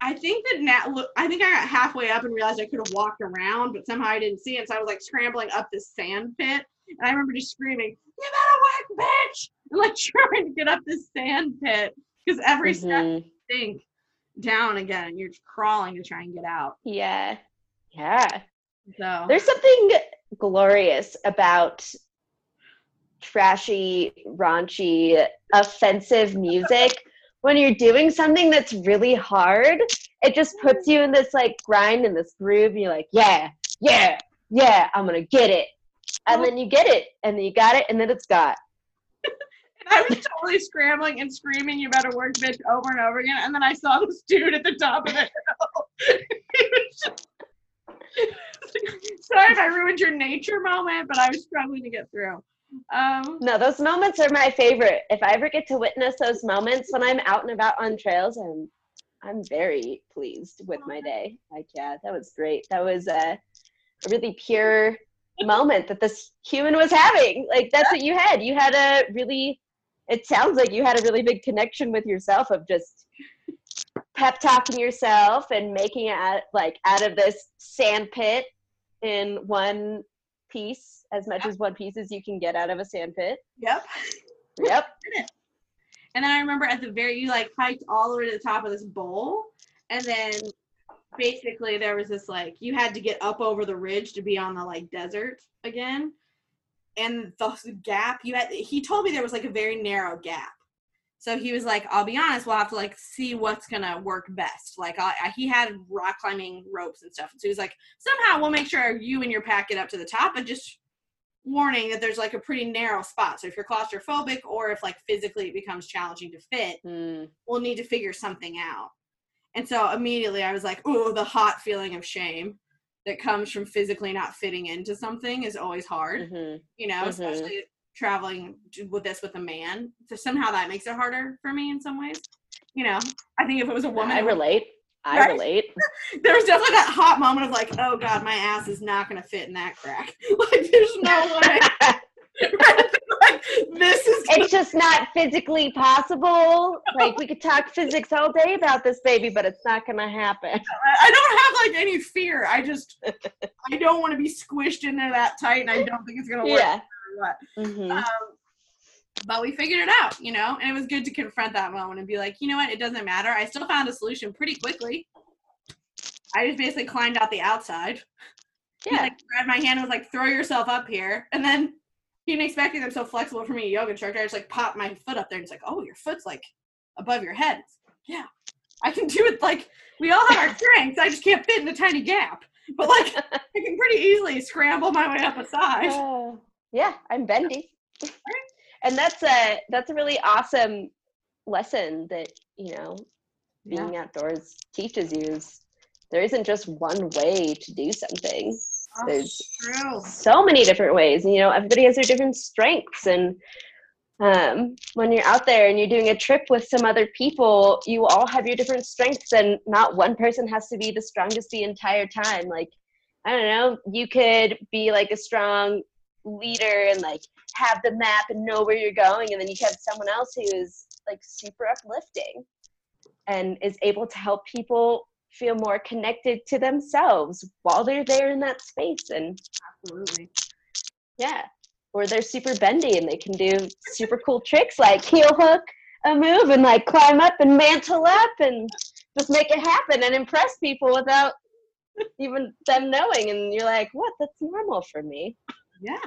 I think that now look, I think I got halfway up and realized I could have walked around, but somehow I didn't see it. So I was like scrambling up this sand pit, and I remember just screaming, "You better work, bitch!" and like trying to get up this sand pit because every step Mhm. You sink down again, and you're crawling to try and get out. Yeah. Yeah. So There's something glorious about trashy, raunchy, offensive music. When you're doing something that's really hard, it just puts you in this like grind in this groove. And you're like, yeah, yeah, yeah, I'm gonna get it. And then you get it, and then you got it, and then it's got. I was totally scrambling and screaming, "You better work, bitch!" over and over again. And then I saw this dude at the top of the hill. Sorry if I ruined your nature moment, but I was struggling to get through. Um, No, those moments are my favorite. If I ever get to witness those moments when I'm out and about on trails, I'm I'm very pleased with my day. Like, yeah, that was great. That was a, a really pure moment that this human was having. Like, that's what you had. You had a really. It sounds like you had a really big connection with yourself of just pep talking yourself and making it out, like out of this sand pit in one piece, as much as one piece as you can get out of a sand pit. yep. Yep. And then I remember at the very, you like hiked all the way to the top of this bowl, and then basically there was this like you had to get up over the ridge to be on the like desert again, and the gap you had. He told me there was like a very narrow gap, so he was like, "I'll be honest, we'll have to like see what's gonna work best." Like I, I, he had rock climbing ropes and stuff, so he was like, "Somehow we'll make sure you and your pack get up to the top, but just." warning that there's like a pretty narrow spot. So if you're claustrophobic or if like physically it becomes challenging to fit, Mm, we'll need to figure something out. And so immediately I was like, ooh, the hot feeling of shame that comes from physically not fitting into something is always hard, mhm. you know, Mhm. especially traveling with this with a man. So somehow that makes it harder for me in some ways. You know, I think if it was a woman, I relate. I Right? relate. there was definitely that hot moment of like, oh god, my ass is not gonna fit in that crack. like, there's no way. this is gonna it's just not physically possible. Like we could talk physics all day about this baby, but it's not gonna happen. I don't have like any fear. I just I don't want to be squished into that tight, and I don't think it's gonna work. Yeah. what. Mhm. Um, but we figured it out, you know, and it was good to confront that moment and be like, you know what, it doesn't matter. I still found a solution pretty quickly. I just basically climbed out the outside. He Yeah. like grabbed my hand and was like, throw yourself up here. And then he didn't expect them so flexible for me, yoga instructor. I just like pop my foot up there and it's like, oh, your foot's like above your head. Like, yeah, I can do it. Like, we all have our strengths. I just can't fit in a tiny gap. But like, I can pretty easily scramble my way up a side. Oh, yeah, I'm bendy. and that's a that's a really awesome lesson that you know Yeah. being outdoors teaches you is there isn't just one way to do something. Oh, There's true. so many different ways. You know, everybody has their different strengths, and um, when you're out there and you're doing a trip with some other people, you all have your different strengths, and not one person has to be the strongest the entire time. Like, I don't know, you could be like a strong leader and like have the map and know where you're going, and then you have someone else who is like super uplifting and is able to help people feel more connected to themselves while they're there in that space and Absolutely. yeah. Or they're super bendy and they can do super cool tricks like heel hook a move and like climb up and mantle up and just make it happen and impress people without even them knowing. And you're like, what? That's normal for me. Yeah.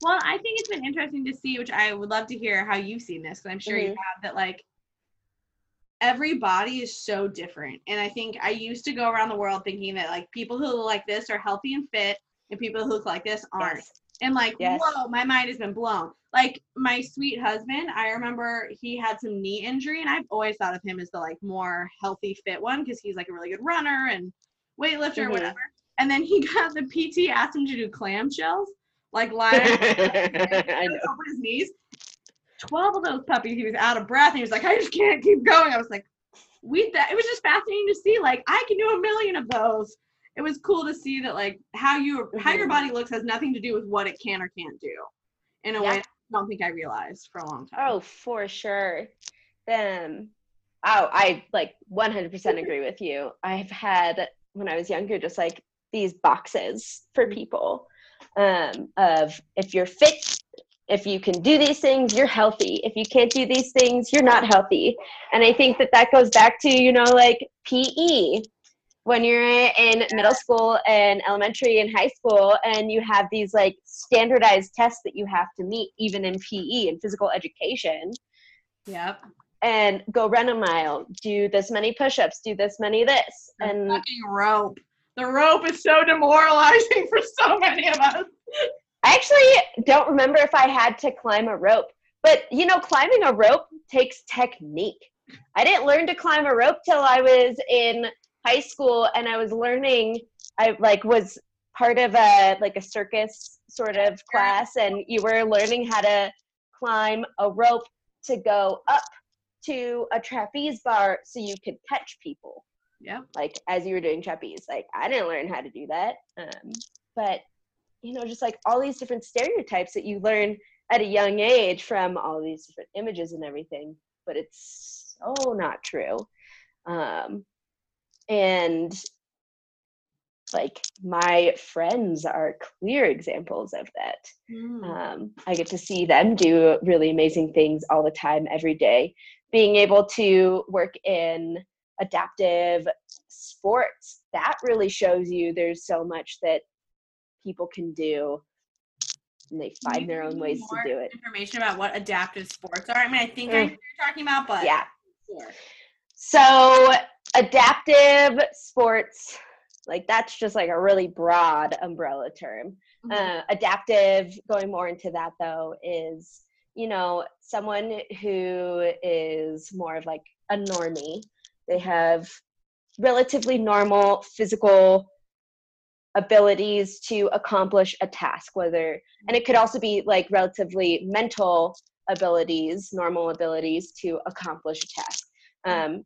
Well, I think it's been interesting to see, which I would love to hear how you've seen this, because I'm sure you Mhm. have that. Like, every body is so different. And I think I used to go around the world thinking that like people who look like this are healthy and fit and people who look like this aren't. Yes. And like, Yes. whoa, my mind has been blown. Like my sweet husband, I remember he had some knee injury, and I've always thought of him as the like more healthy, fit one because he's like a really good runner and weightlifter or Mhm. whatever. And then he got the PT asked him to do clamshells, like lying over his knees. Twelve of those puppies, he was out of breath, and he was like, "I just can't keep going." I was like, "We." That it was just fascinating to see. Like, I can do a million of those. It was cool to see that, like, how you how your Mhm. body looks has nothing to do with what it can or can't do. In a Yeah. way, I don't think I realized for a long time. Oh, for sure. Um, oh, I like 100% agree with you. I've had when I was younger, just like these boxes for people um, of if you're fit, if you can do these things, you're healthy. If you can't do these things, you're not healthy. And I think that that goes back to you know like PE. When you're in middle school and elementary and high school, and you have these like standardized tests that you have to meet, even in PE and physical education, Yep. and go run a mile, do this many push ups, do this many this. The And fucking rope. The rope is so demoralizing for so many of us. I actually don't remember if I had to climb a rope, but you know, climbing a rope takes technique. I didn't learn to climb a rope till I was in high school and I was learning I like was part of a like a circus sort of class and you were learning how to climb a rope to go up to a trapeze bar so you could catch people. Yeah. like as you were doing trapeze like i didn't learn how to do that um, but you know just like all these different stereotypes that you learn at a young age from all these different images and everything but it's so not true um, and like my friends are clear examples of that Hmm. um, I get to see them do really amazing things all the time, every day. Being able to work in adaptive sports, that really shows you there's so much that people can do and they find their own ways to do it. Information about what adaptive sports are. I mean, I think I know Mm. you're talking about, but Yeah. Sure. So, adaptive sports, like that's just like a really broad umbrella term. Mhm. Uh, adaptive, going more into that though, is you know someone who is more of like a normie. They have relatively normal physical abilities to accomplish a task, whether and it could also be like relatively mental abilities, normal abilities to accomplish a task. Um,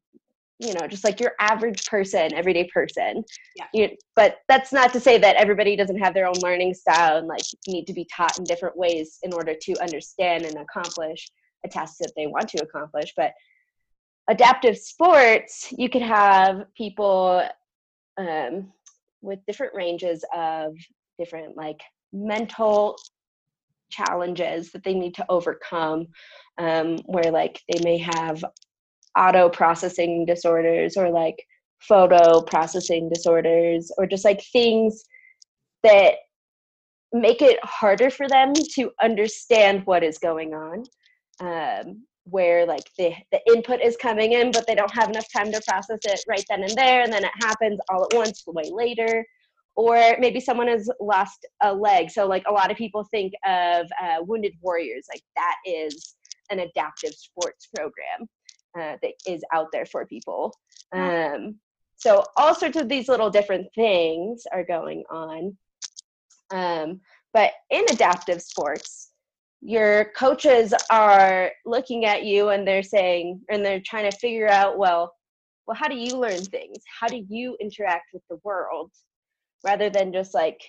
you know, just like your average person, everyday person. Yeah. You, but that's not to say that everybody doesn't have their own learning style and like need to be taught in different ways in order to understand and accomplish a task that they want to accomplish. But adaptive sports, you could have people um, with different ranges of different like mental challenges that they need to overcome um, where like they may have auto processing disorders or like photo processing disorders or just like things that make it harder for them to understand what is going on um, where like the, the input is coming in but they don't have enough time to process it right then and there and then it happens all at once way later. Or maybe someone has lost a leg. So like a lot of people think of uh, wounded warriors like that is an adaptive sports program uh, that is out there for people. Um, so all sorts of these little different things are going on. Um, but in adaptive sports your coaches are looking at you and they're saying and they're trying to figure out well well how do you learn things? How do you interact with the world? Rather than just like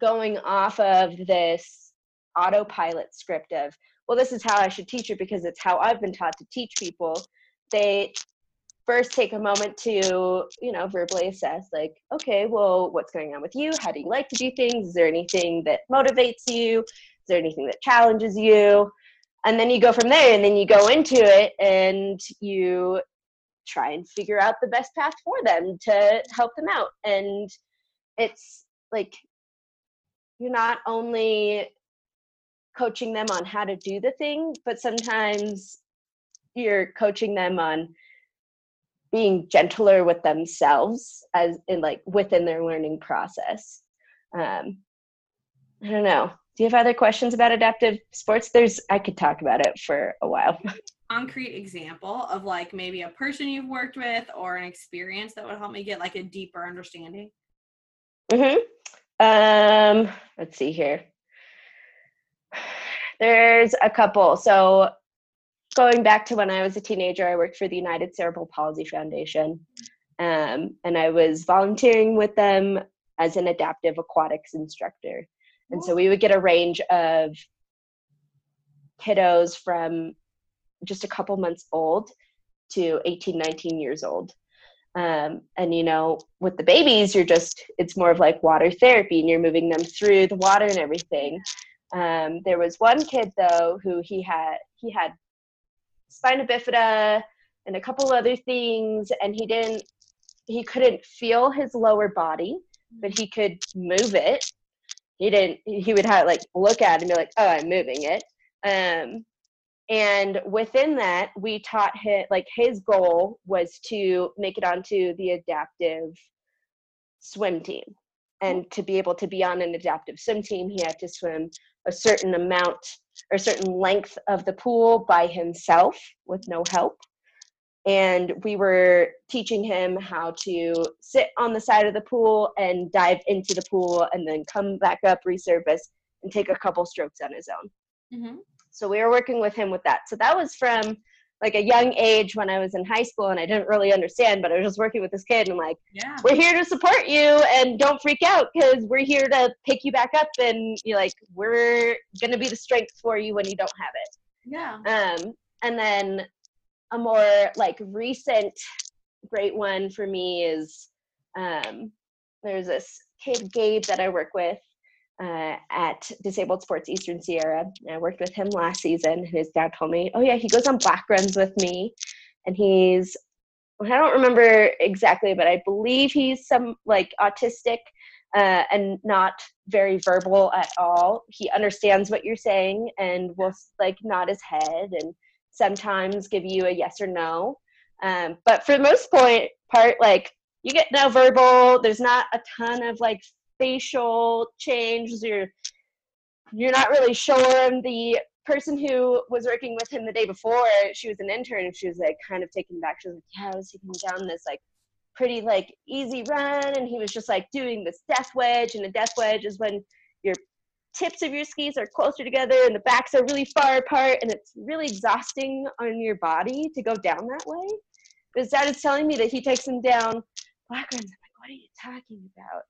going off of this autopilot script of well this is how i should teach it because it's how i've been taught to teach people. They first take a moment to you know verbally assess like okay well what's going on with you? How do you like to do things? Is there anything that motivates you there anything that challenges you? And then you go from there and then you go into it and you try and figure out the best path for them to help them out. And it's like you're not only coaching them on how to do the thing but sometimes you're coaching them on being gentler with themselves as in like within their learning process. Um i don't know do you have other questions about adaptive sports there's i could talk about it for a while concrete example of like maybe a person you've worked with or an experience that would help me get like a deeper understanding mm-hmm. um let's see here there's a couple so going back to when I was a teenager, I worked for the United Cerebral Palsy Foundation. Um, and I was volunteering with them as an adaptive aquatics instructor. And so we would get a range of kiddos from just a couple months old to 18, 19 years old. Um, and you know, with the babies, you're just, it's more of like water therapy and you're moving them through the water and everything. Um, there was one kid though who he had, he had spina bifida and a couple other things and he didn't he couldn't feel his lower body but he could move it he didn't he would have like look at it and be like oh i'm moving it. Um and within that we taught him like his goal was to make it onto the adaptive swim team. And to be able to be on an adaptive swim team he had to swim a certain amount or a certain length of the pool by himself with no help. And we were teaching him how to sit on the side of the pool and dive into the pool and then come back up, resurface, and take a couple strokes on his own. Mm-hmm. So we were working with him with that. So that was from like a young age when I was in high school and I didn't really understand, but I was just working with this kid and I'm like, yeah. we're here to support you and don't freak out because we're here to pick you back up and you're like, we're gonna be the strength for you when you don't have it. Yeah. Um, and then a more like recent great one for me is um, there's this kid Gabe that I work with uh, at Disabled Sports Eastern Sierra. I worked with him last season. And his dad told me, "Oh yeah, he goes on black runs with me, and he's I don't remember exactly, but I believe he's some like autistic uh, and not very verbal at all. He understands what you're saying and will like nod his head and sometimes give you a yes or no. Um, but for the most point part, like you get no verbal. There's not a ton of like facial changes. You're you're not really sure. And the person who was working with him the day before, she was an intern, and she was like kind of taken back. She was like, "Yeah, I was taking down this like pretty like easy run," and he was just like doing this death wedge, and a death wedge is when tips of your skis are closer together and the backs are really far apart, and it's really exhausting on your body to go down that way. His dad is telling me that he takes him down black runs. I'm like, what are you talking about?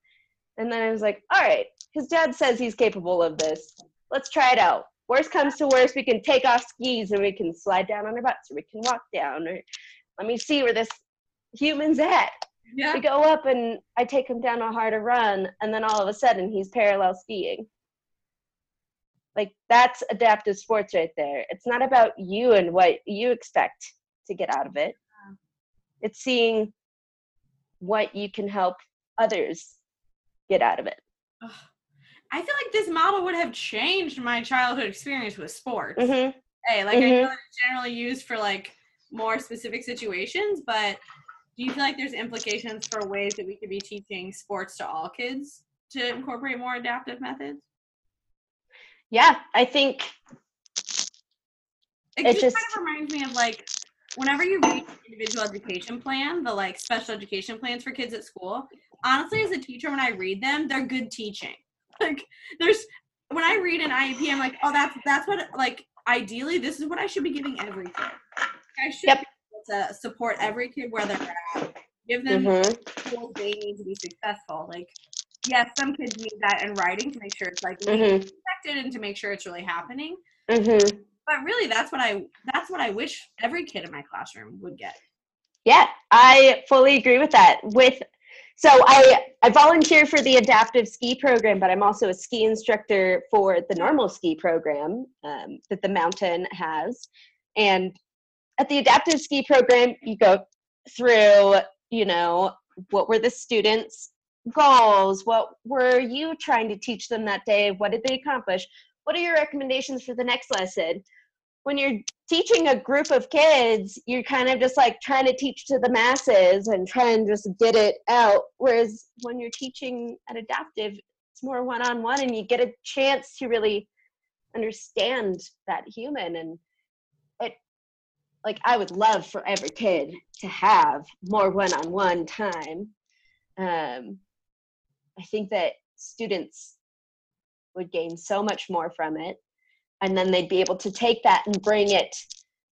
And then I was like, all right, his dad says he's capable of this. Let's try it out. Worst comes to worst, we can take off skis and we can slide down on our butts or we can walk down or let me see where this human's at. Yeah. We go up and I take him down a harder run and then all of a sudden he's parallel skiing. Like that's adaptive sports right there. It's not about you and what you expect to get out of it. It's seeing what you can help others get out of it. I feel like this model would have changed my childhood experience with sports. Mm-hmm. Hey, like mm-hmm. I know it's generally used for like more specific situations, but do you feel like there's implications for ways that we could be teaching sports to all kids to incorporate more adaptive methods? Yeah, I think it, it just, kind of reminds me of like whenever you read individual education plan, the like special education plans for kids at school, honestly, as a teacher, when I read them, they're good teaching. Like there's when I read an IEP, I'm like, oh, that's that's what like ideally this is what I should be giving every kid. I should yep. be able to support every kid where they're at, give them mm-hmm. tools they need to be successful. Like, yes, some kids need that in writing to make sure it's like mm-hmm. And to make sure it's really happening. Mm-hmm. But really, that's what I that's what I wish every kid in my classroom would get. Yeah, I fully agree with that. With so I, I volunteer for the adaptive ski program, but I'm also a ski instructor for the normal ski program um, that the mountain has. And at the adaptive ski program, you go through, you know, what were the students' goals? What were you trying to teach them that day? What did they accomplish? What are your recommendations for the next lesson? when you're teaching a group of kids, you're kind of just like trying to teach to the masses and try and just get it out. Whereas when you're teaching at adaptive, it's more one on one and you get a chance to really understand that human and it like I would love for every kid to have more one on one time. Um, I think that students would gain so much more from it and then they'd be able to take that and bring it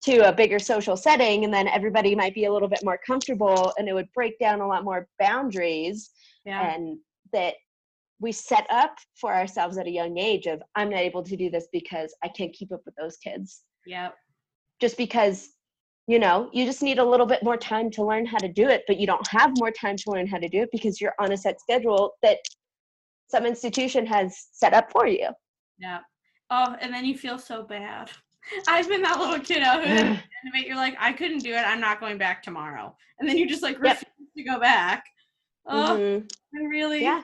to a bigger social setting and then everybody might be a little bit more comfortable and it would break down a lot more boundaries Yeah. and that we set up for ourselves at a young age of i'm not able to do this because i can't keep up with those kids Yeah. just because you know you just need a little bit more time to learn how to do it but you don't have more time to learn how to do it because you're on a set schedule that some institution has set up for you Yeah. Oh, and then you feel so bad. I've been that little kiddo who at the end of it, you're like, I couldn't do it. I'm not going back tomorrow. And then you just like Yep. refuse to go back. Oh, Mhm. I really, yeah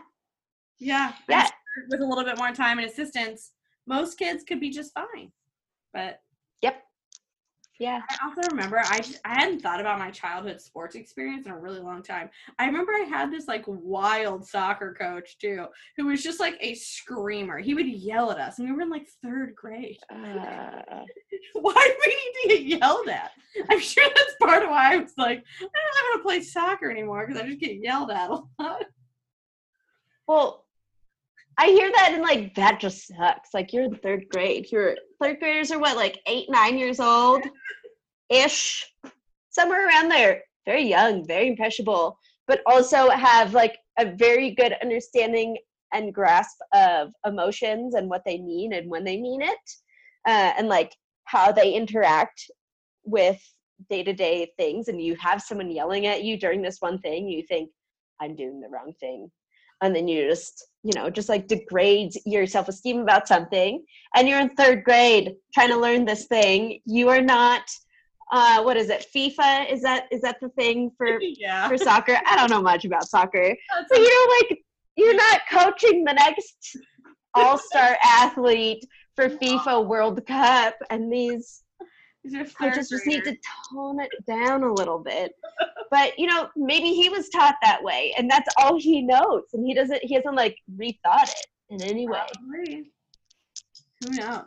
yeah, Yeah. with a little bit more time and assistance, most kids could be just fine. But yep yeah I also remember I just, I hadn't thought about my childhood sports experience in a really long time. I remember I had this like wild soccer coach too, who was just like a screamer. He would yell at us, and we were in like third grade. uh, Why do we need to get yelled at? I'm sure that's part of why I was like, I don't how to play soccer anymore because I just get yelled at a lot. Well, I hear that and like that just sucks. Like you're in third grade. Your third graders are what, like eight, nine years old ish, somewhere around there. Very young, very impressionable, but also have like a very good understanding and grasp of emotions and what they mean and when they mean it, uh, and like how they interact with day to day things. And you have someone yelling at you during this one thing, you think, I'm doing the wrong thing and then you just you know just like degrades your self-esteem about something and you're in third grade trying to learn this thing you are not uh what is it fifa? Is that is that the thing for yeah. for soccer? I don't know much about soccer. That's but you know like you're not coaching the next all-star athlete for fifa world cup and these These are third coaches just need to tone it down a little bit. But you know, maybe he was taught that way, and that's all he knows, and he doesn't he hasn't like rethought it in any way. Probably. Who knows?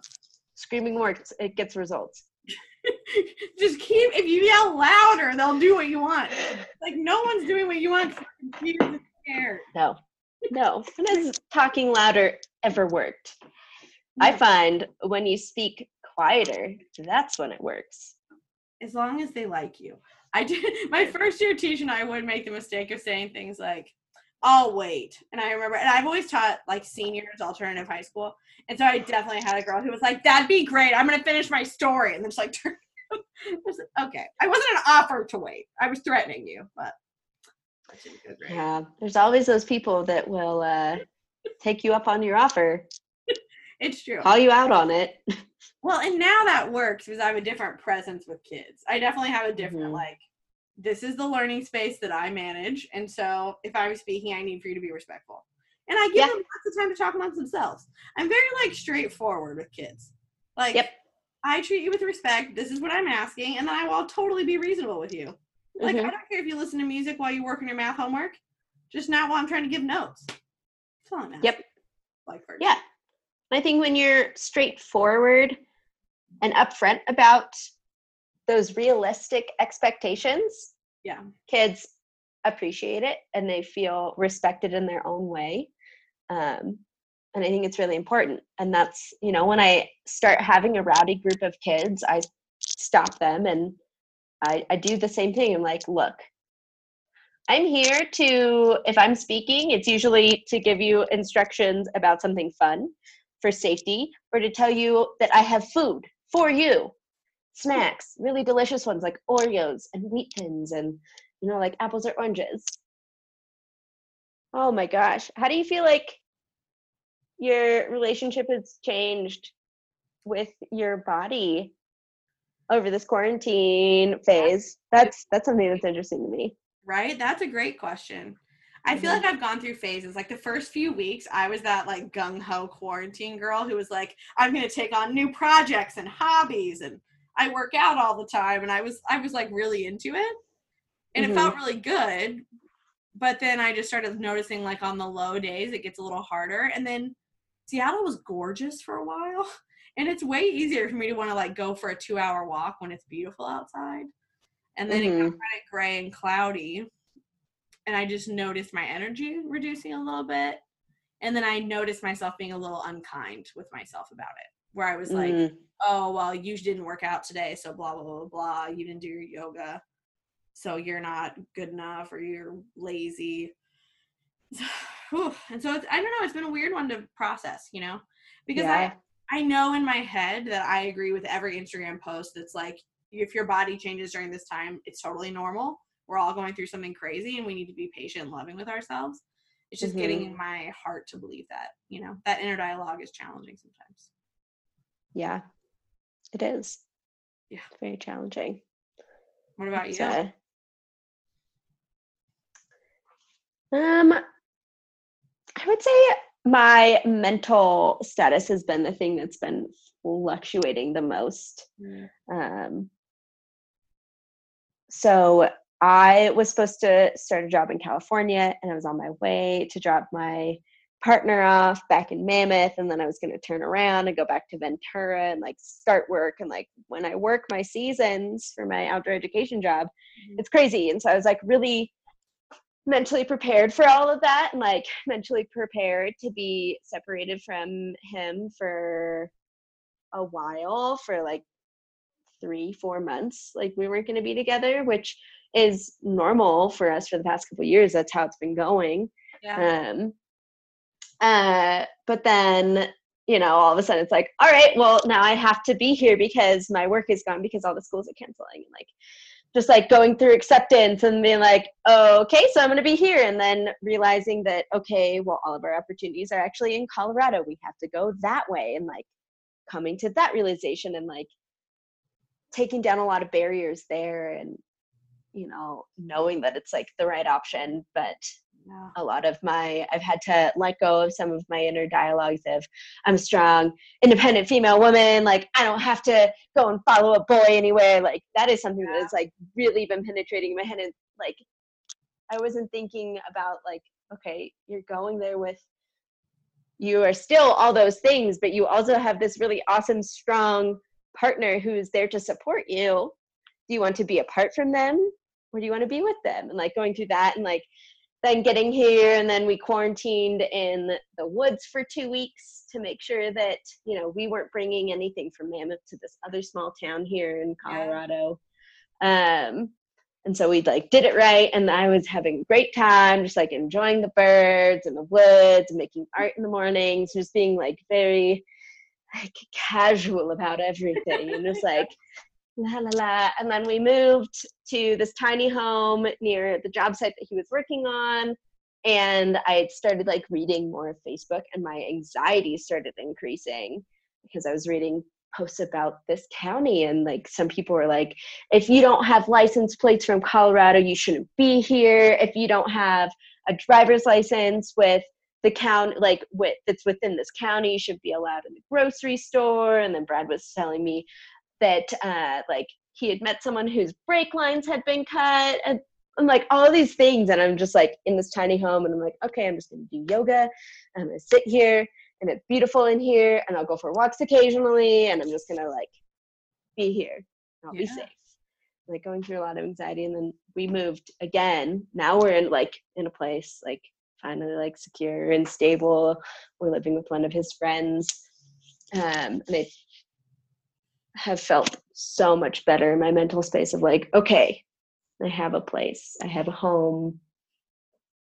Screaming works; it gets results. just keep if you yell louder, they'll do what you want. Like no one's doing what you want. confused scared. No, no. Has talking louder ever worked? I find when you speak quieter, that's when it works. as long as they like you. I did my first year teaching. I would make the mistake of saying things like, "I'll wait," and I remember, and I've always taught like seniors alternative high school, and so I definitely had a girl who was like, "That'd be great. I'm gonna finish my story," and then just like, turn. I was like, okay, I wasn't an offer to wait. I was threatening you, but I didn't go great. Yeah, there's always those people that will uh, take you up on your offer, It's true. call you out on it. Well, and now that works because I have a different presence with kids. I definitely have a different Mhm. like. This is the learning space that I manage, and so if I'm speaking, I need for you to be respectful. And I give Yeah. them lots of time to talk amongst themselves. I'm very like straightforward with kids. Like, Yep. I treat you with respect. This is what I'm asking, and then I will totally be reasonable with you. Like, Mhm. I don't care if you listen to music while you work on your math homework, just not while I'm trying to give notes. That's all I'm asking. Yep. Like, for Yeah. I think when you're straightforward and upfront about those realistic expectations, Yeah. kids appreciate it and they feel respected in their own way. Um, and I think it's really important. And that's, you know, when I start having a rowdy group of kids, I stop them and I, I do the same thing. I'm like, look, I'm here to, if I'm speaking, it's usually to give you instructions about something fun for safety or to tell you that I have food for you. Snacks, really delicious ones like Oreos and wheat thins and, you know, like apples or oranges. Oh my gosh. How do you feel like your relationship has changed with your body over this quarantine phase? That's that's something that's interesting to me. right? That's a great question. I feel like I've gone through phases. Like the first few weeks, I was that like gung ho quarantine girl who was like, I'm gonna take on new projects and hobbies, and I work out all the time, and I was I was like really into it, and Mhm. it felt really good. But then I just started noticing like on the low days, it gets a little harder, and then Seattle was gorgeous for a while, and it's way easier for me to want to like go for a two hour walk when it's beautiful outside, and then it got Mhm. kind of gray and cloudy and I just noticed my energy reducing a little bit. And then I noticed myself being a little unkind with myself about it, where I was like, Mm, oh, well, you didn't work out today, so blah, blah, blah, blah. You didn't do your yoga, so you're not good enough or you're lazy. And so it's, I don't know, it's been a weird one to process, you know, because yeah. I, I know in my head that I agree with every Instagram post that's like, if your body changes during this time, it's totally normal. We're all going through something crazy and we need to be patient and loving with ourselves. It's just getting in my heart to believe that, you know, that inner dialogue is challenging sometimes. yeah, it is. Yeah. Very challenging. What about you? uh, um, I would say my mental status has been the thing that's been fluctuating the most. Mm. Um, so I was supposed to start a job in California, and I was on my way to drop my partner off back in Mammoth, and then I was going to turn around and go back to Ventura and like start work. And like when I work my seasons for my outdoor education job, Mhm. it's crazy. And so I was like really mentally prepared for all of that and like mentally prepared to be separated from him for a while for like three four months like we weren't going to be together which is normal for us for the past couple years. That's how it's been going. Yeah. um uh but then you know all of a sudden it's like all right well now i have to be here because my work is gone because all the schools are canceling and like just like going through acceptance and being like okay so i'm going to be here and then realizing that okay well all of our opportunities are actually in colorado. We have to go that way and like coming to that realization and like taking down a lot of barriers there and you know knowing that it's like the right option but yeah. a lot of my i've had to let go of some of my inner dialogues of i'm strong independent female woman like i don't have to go and follow a boy anywhere like that is something that has like really been penetrating my head and like i wasn't thinking about like okay you're going there with you are still all those things but you also have this really awesome strong partner who's there to support you. Do you want to be apart from them or do you want to be with them and like going through that and like then getting here and then we quarantined in the woods for two weeks to make sure that you know we weren't bringing anything from mammoth to this other small town here in Yeah. colorado um and so we like did it right and i was having a great time just like enjoying the birds and the woods and making art in the mornings just being like very like casual about everything and just like la la la. And then we moved to this tiny home near the job site that he was working on. And I started like reading more of Facebook, and my anxiety started increasing because I was reading posts about this county. And like some people were like, if you don't have license plates from Colorado, you shouldn't be here. If you don't have a driver's license with the county like with that's within this county you should be allowed in the grocery store and then brad was telling me that uh like he had met someone whose brake lines had been cut and, and like all these things and i'm just like in this tiny home and i'm like okay i'm just gonna do yoga i'm gonna sit here and it's beautiful in here and i'll go for walks occasionally and i'm just gonna like be here and i'll be Yeah. safe. Like going through a lot of anxiety and then we moved again. Now we're in like in a place like finally like secure and stable. We're living with one of his friends um and i have felt so much better in my mental space of like okay i have a place i have a home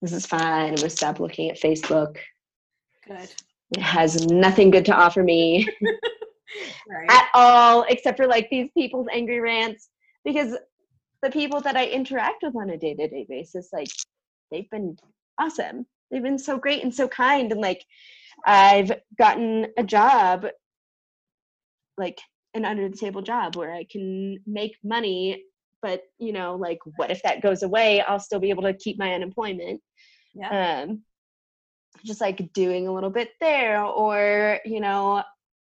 this is fine i'm gonna stop looking at facebook Good. it has nothing good to offer me Right. at all except for like these people's angry rants because the people that I interact with on a day-to-day basis like they've been awesome they've been so great and so kind and like I've gotten a job like an under the table job where I can make money but you know like what if that goes away I'll still be able to keep my unemployment Yeah. Um, just like doing a little bit there, or you know,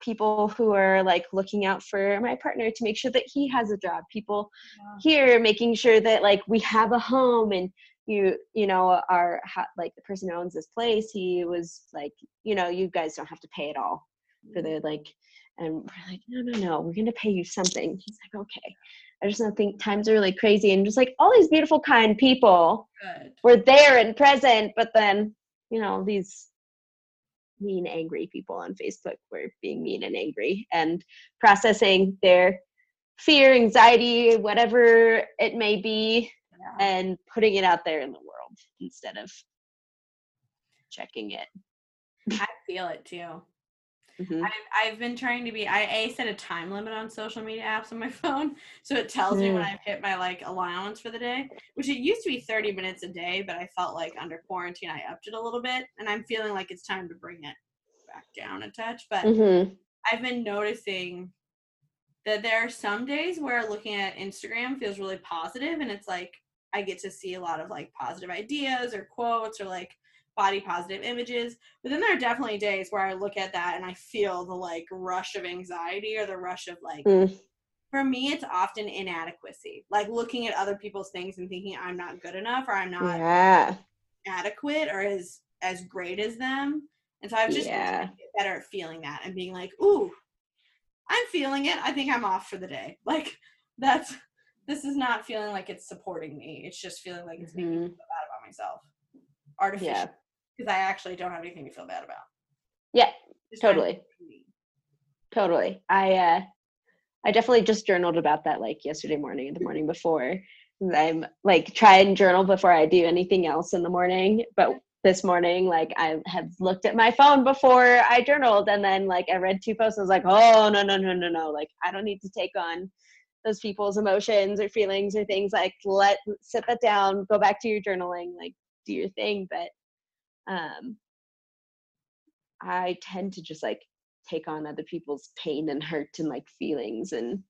people who are like looking out for my partner to make sure that he has a job. People Yeah. here making sure that like we have a home and you you know our ha- like the person who owns this place he was like you know you guys don't have to pay it all for the like and we're like no no no we're gonna pay you something he's like okay i just don't think times are really crazy and just like all these beautiful kind people Good. were there and present but then you know these mean angry people on facebook were being mean and angry and processing their fear anxiety whatever it may be Yeah. and putting it out there in the world instead of checking it I feel it too. Mhm. I've, I've been trying to be I a set a time limit on social media apps on my phone so it tells me when Mm. I've hit my like allowance for the day which it used to be 30 minutes a day but I felt like under quarantine I upped it a little bit and I'm feeling like it's time to bring it back down a touch but Mhm. I've been noticing that there are some days where looking at Instagram feels really positive and it's like I get to see a lot of like positive ideas or quotes or like body positive images. But then there are definitely days where I look at that and I feel the like rush of anxiety or the rush of like Mm. for me it's often inadequacy. Like looking at other people's things and thinking I'm not good enough or I'm not yeah adequate or as as great as them. And so I've just Yeah. better at feeling that and being like, ooh, I'm feeling it. I think I'm off for the day. Like that's this is not feeling like it's supporting me. It's just feeling like it's making me feel bad about myself. Artificial. yeah Because I actually don't have anything to feel bad about. Yeah, Just totally. totally. I uh i definitely just journaled about that like yesterday morning and the morning before. I'm like try and journal before i do anything else in the morning. But this morning like i had looked at my phone before i journaled and then like i read two posts and I was like oh no no no no no. Like i don't need to take on those people's emotions or feelings or things. Like let sit that down go back to your journaling like do your thing. But um i tend to just like take on other people's pain and hurt and like feelings and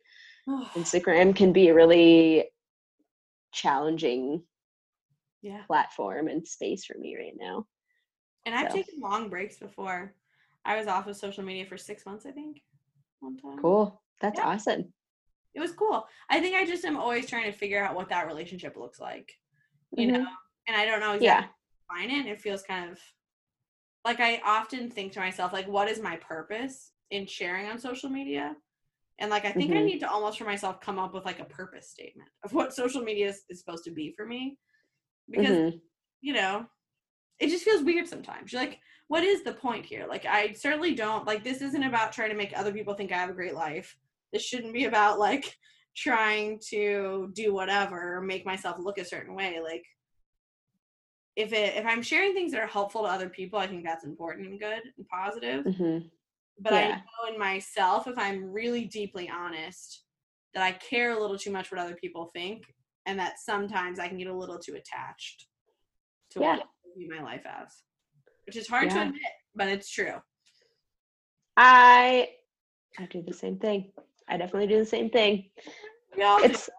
instagram can be a really challenging yeah. platform and space for me right now And I've So. taken long breaks before. I was off of social media for six months, I think. One time. cool that's Yeah. awesome It was cool. I think I just am always trying to figure out what that relationship looks like. You Mhm. know? And I don't know exactly yeah it. Feels kind of like I often think to myself, like, what is my purpose in sharing on social media? And like I think I Mhm. need to almost for myself come up with like a purpose statement of what social media is, is supposed to be for me. Because Mhm. you know, it just feels weird sometimes. You're like, what is the point here? Like, I certainly don't like this isn't about trying to make other people think I have a great life. This shouldn't be about like trying to do whatever or make myself look a certain way. Like, if it if I'm sharing things that are helpful to other people, I think that's important and good and positive. Mhm. But I know in myself, if I'm really deeply honest, that I care a little too much what other people think, and that sometimes I can get a little too attached to Yeah. what I view my life as, which is hard to admit, but it's true. i i do the same thing i definitely do the same thing do. it's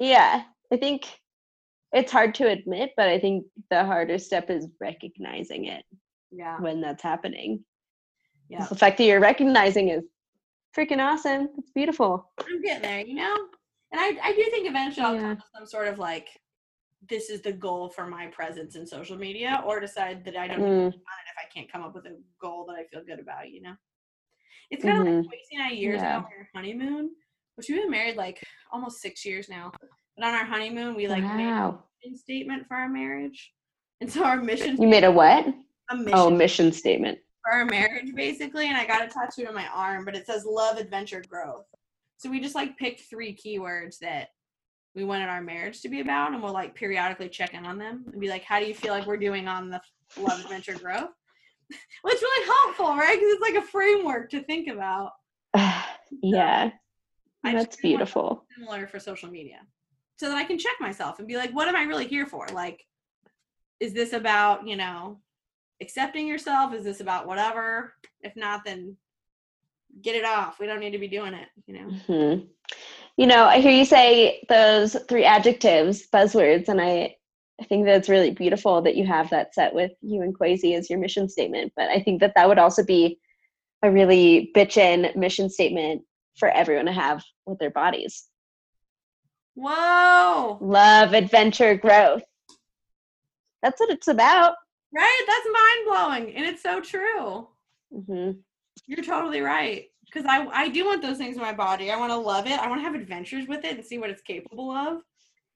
yeah i think it's hard to admit but i think the harder step is recognizing it yeah, when that's happening yeah. the fact that you're recognizing is freaking awesome it's beautiful I'm getting there, you know. And I, I do think eventually I'll Yeah. come to some sort of like, this is the goal for my presence in social media, or decide that I don't Mm, if I can't come up with a goal that I feel good about, you know? It's kind of like Mhm. wasting our years Yeah. on our honeymoon, which we've been married like almost six years now. But on our honeymoon, we like made a mission statement for our marriage. And so our mission, you made a what? A oh, mission oh mission statement. for our marriage basically and i got a tattoo on my arm but it says love adventure growth. So we just like picked three keywords that we wanted our marriage to be about and we'll like periodically check in on them and be like how do you feel like we're doing on the love adventure growth? Well it's really helpful right? Because it's like a framework to think about. Yeah. Just that's beautiful. similar for social media so that i can check myself and be like what am i really here for like is this about you know accepting yourself is this about whatever if not then get it off we don't need to be doing it you know Mhm. You know, I hear you say those three adjectives, buzzwords, and I I think that's really beautiful that you have that set with you and Kwesi as your mission statement. But I think that that would also be a really bitchin' mission statement for everyone to have with their bodies. Whoa. Love, adventure, growth. That's what it's about. Right? That's mind blowing. And it's so true. hmm You're totally right. Because I, I do want those things in my body. I want to love it. I want to have adventures with it and see what it's capable of.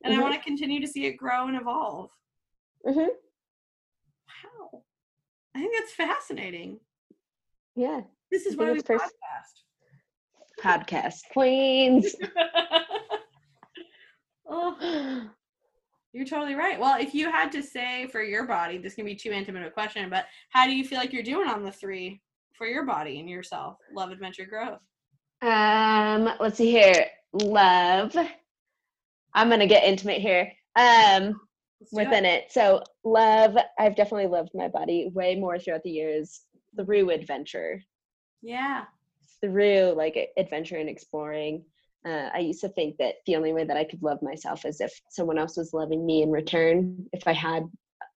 And Mhm. I want to continue to see it grow and evolve. hmm Wow. I think that's fascinating. Yeah. This is why we pers- podcast. Podcast queens. oh, you're totally right. Well, if you had to say for your body, this can be too intimate of a question, but how do you feel like you're doing on the three for your body and yourself? Love, adventure, growth. Um, let's see here. Love. I'm gonna get intimate here. Um, Let's it. within it. So love, I've definitely loved my body way more throughout the years through adventure, Yeah. through like adventure and exploring. Uh, I used to think that the only way that I could love myself is if someone else was loving me in return. If I had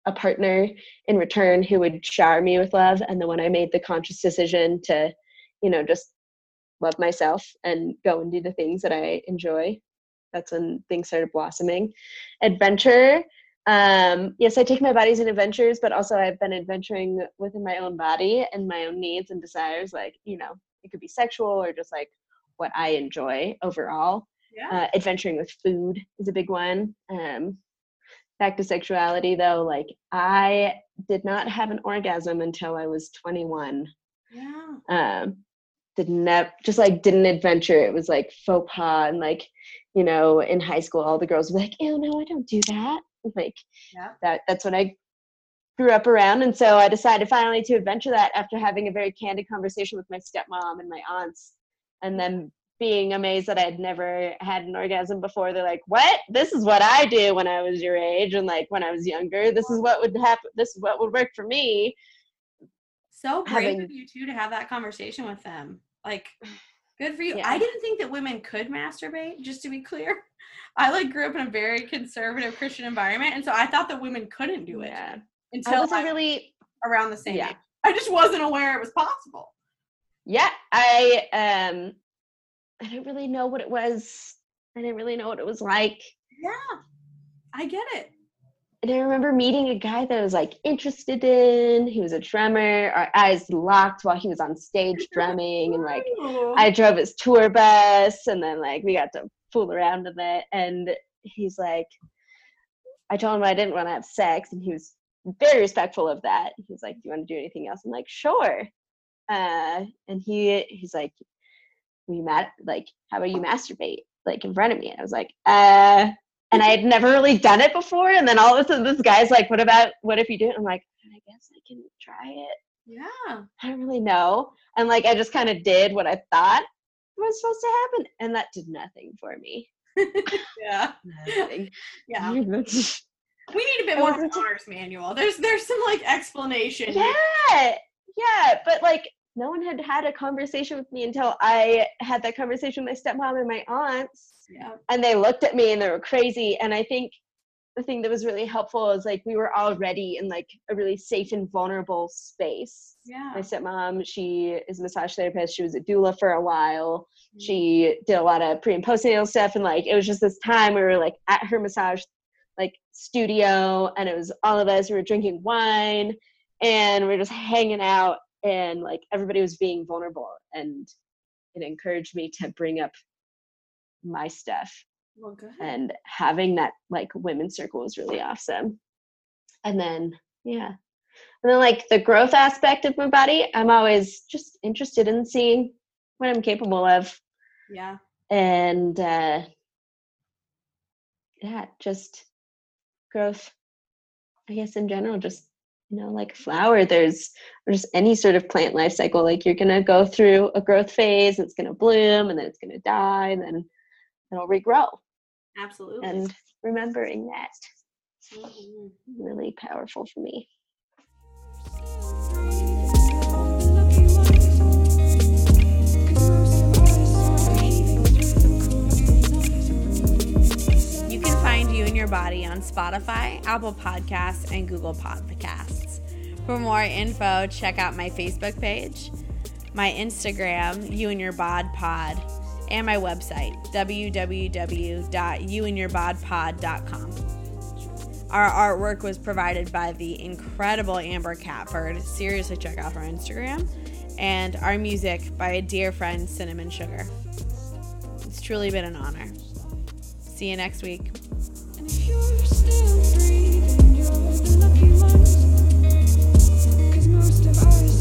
a partner in return who would shower me with love, and then when I made the conscious decision to, you know, just love myself and go and do the things that I enjoy, that's when things started blossoming. Adventure, um yes i take my bodies in adventures but also i've been adventuring within my own body and my own needs and desires like you know it could be sexual or just like what i enjoy overall Yeah. uh, adventuring with food is a big one um back to sexuality though like i did not have an orgasm until i was 21 yeah. um didn't just like didn't adventure it was like faux pas and like you know in high school all the girls were like "Oh no i don't do that like Yeah. that that's what i grew up around and so i decided finally to adventure that after having a very candid conversation with my stepmom and my aunts and then being amazed that i'd never had an orgasm before they're like what this is what i do when i was your age and like when i was younger this is what would happen this is what would work for me So brave having- of you two to have that conversation with them. Like, good for you. Yeah. I didn't think that women could masturbate. Just to be clear, I like grew up in a very conservative Christian environment, and so I thought that women couldn't do it Yeah. i until I was really around the same Yeah. age. I just wasn't aware it was possible. Yeah i um i didn't really know what it was i didn't really know what it was like. Yeah, I get it. and i remember meeting a guy that I was like interested in he was a drummer our eyes locked while he was on stage drumming and like i drove his tour bus and then like we got to fool around with it and he's like i told him i didn't want to have sex and he was very respectful of that. He was like do you want to do anything else? I'm like sure uh and he he's like we met like how about you masturbate like in front of me and i was like uh and i had never really done it before and then all of a sudden this guy's like what about what if you do it i'm like i guess i can try it yeah. I don't really know. And like I just kind of did what I thought was supposed to happen, and that did nothing for me. Yeah. Nothing. Yeah. We need a bit more of an honors manual. There's there's some like explanation. yeah, yeah, but like no one had had a conversation with me until I had that conversation with my stepmom and my aunts, Yeah. and they looked at me and they were crazy. And I think the thing that was really helpful is like we were already in like a really safe and vulnerable space. Yeah. My stepmom, she is a massage therapist. She was a doula for a while. Mm-hmm. she did a lot of pre and postnatal stuff and like it was just this time we were like at her massage like studio and it was all of us we were drinking wine and we are just hanging out and like everybody was being vulnerable and it encouraged me to bring up my stuff Well, and having that like women's circle was really awesome. And then yeah. And then like the growth aspect of my body i'm always just interested in seeing what i'm capable of. Yeah. and uh yeah just growth i guess in general just you know like a flower there's or just any sort of plant life cycle like you're gonna go through a growth phase it's gonna bloom and then it's gonna die and then it'll regrow Absolutely. and remembering that Mhm. really powerful for me You can find You and Your Body on Spotify, Apple Podcasts, and Google Podcasts. For more info, check out my Facebook page, my Instagram, You and Your Bod Pod, and my website, www.youandyourbodpod.com. Our artwork was provided by the incredible Amber Catford. Seriously, check out her Instagram. And our music by a dear friend, Cinnamon Sugar. It's truly been an honor. See you next week most of ours.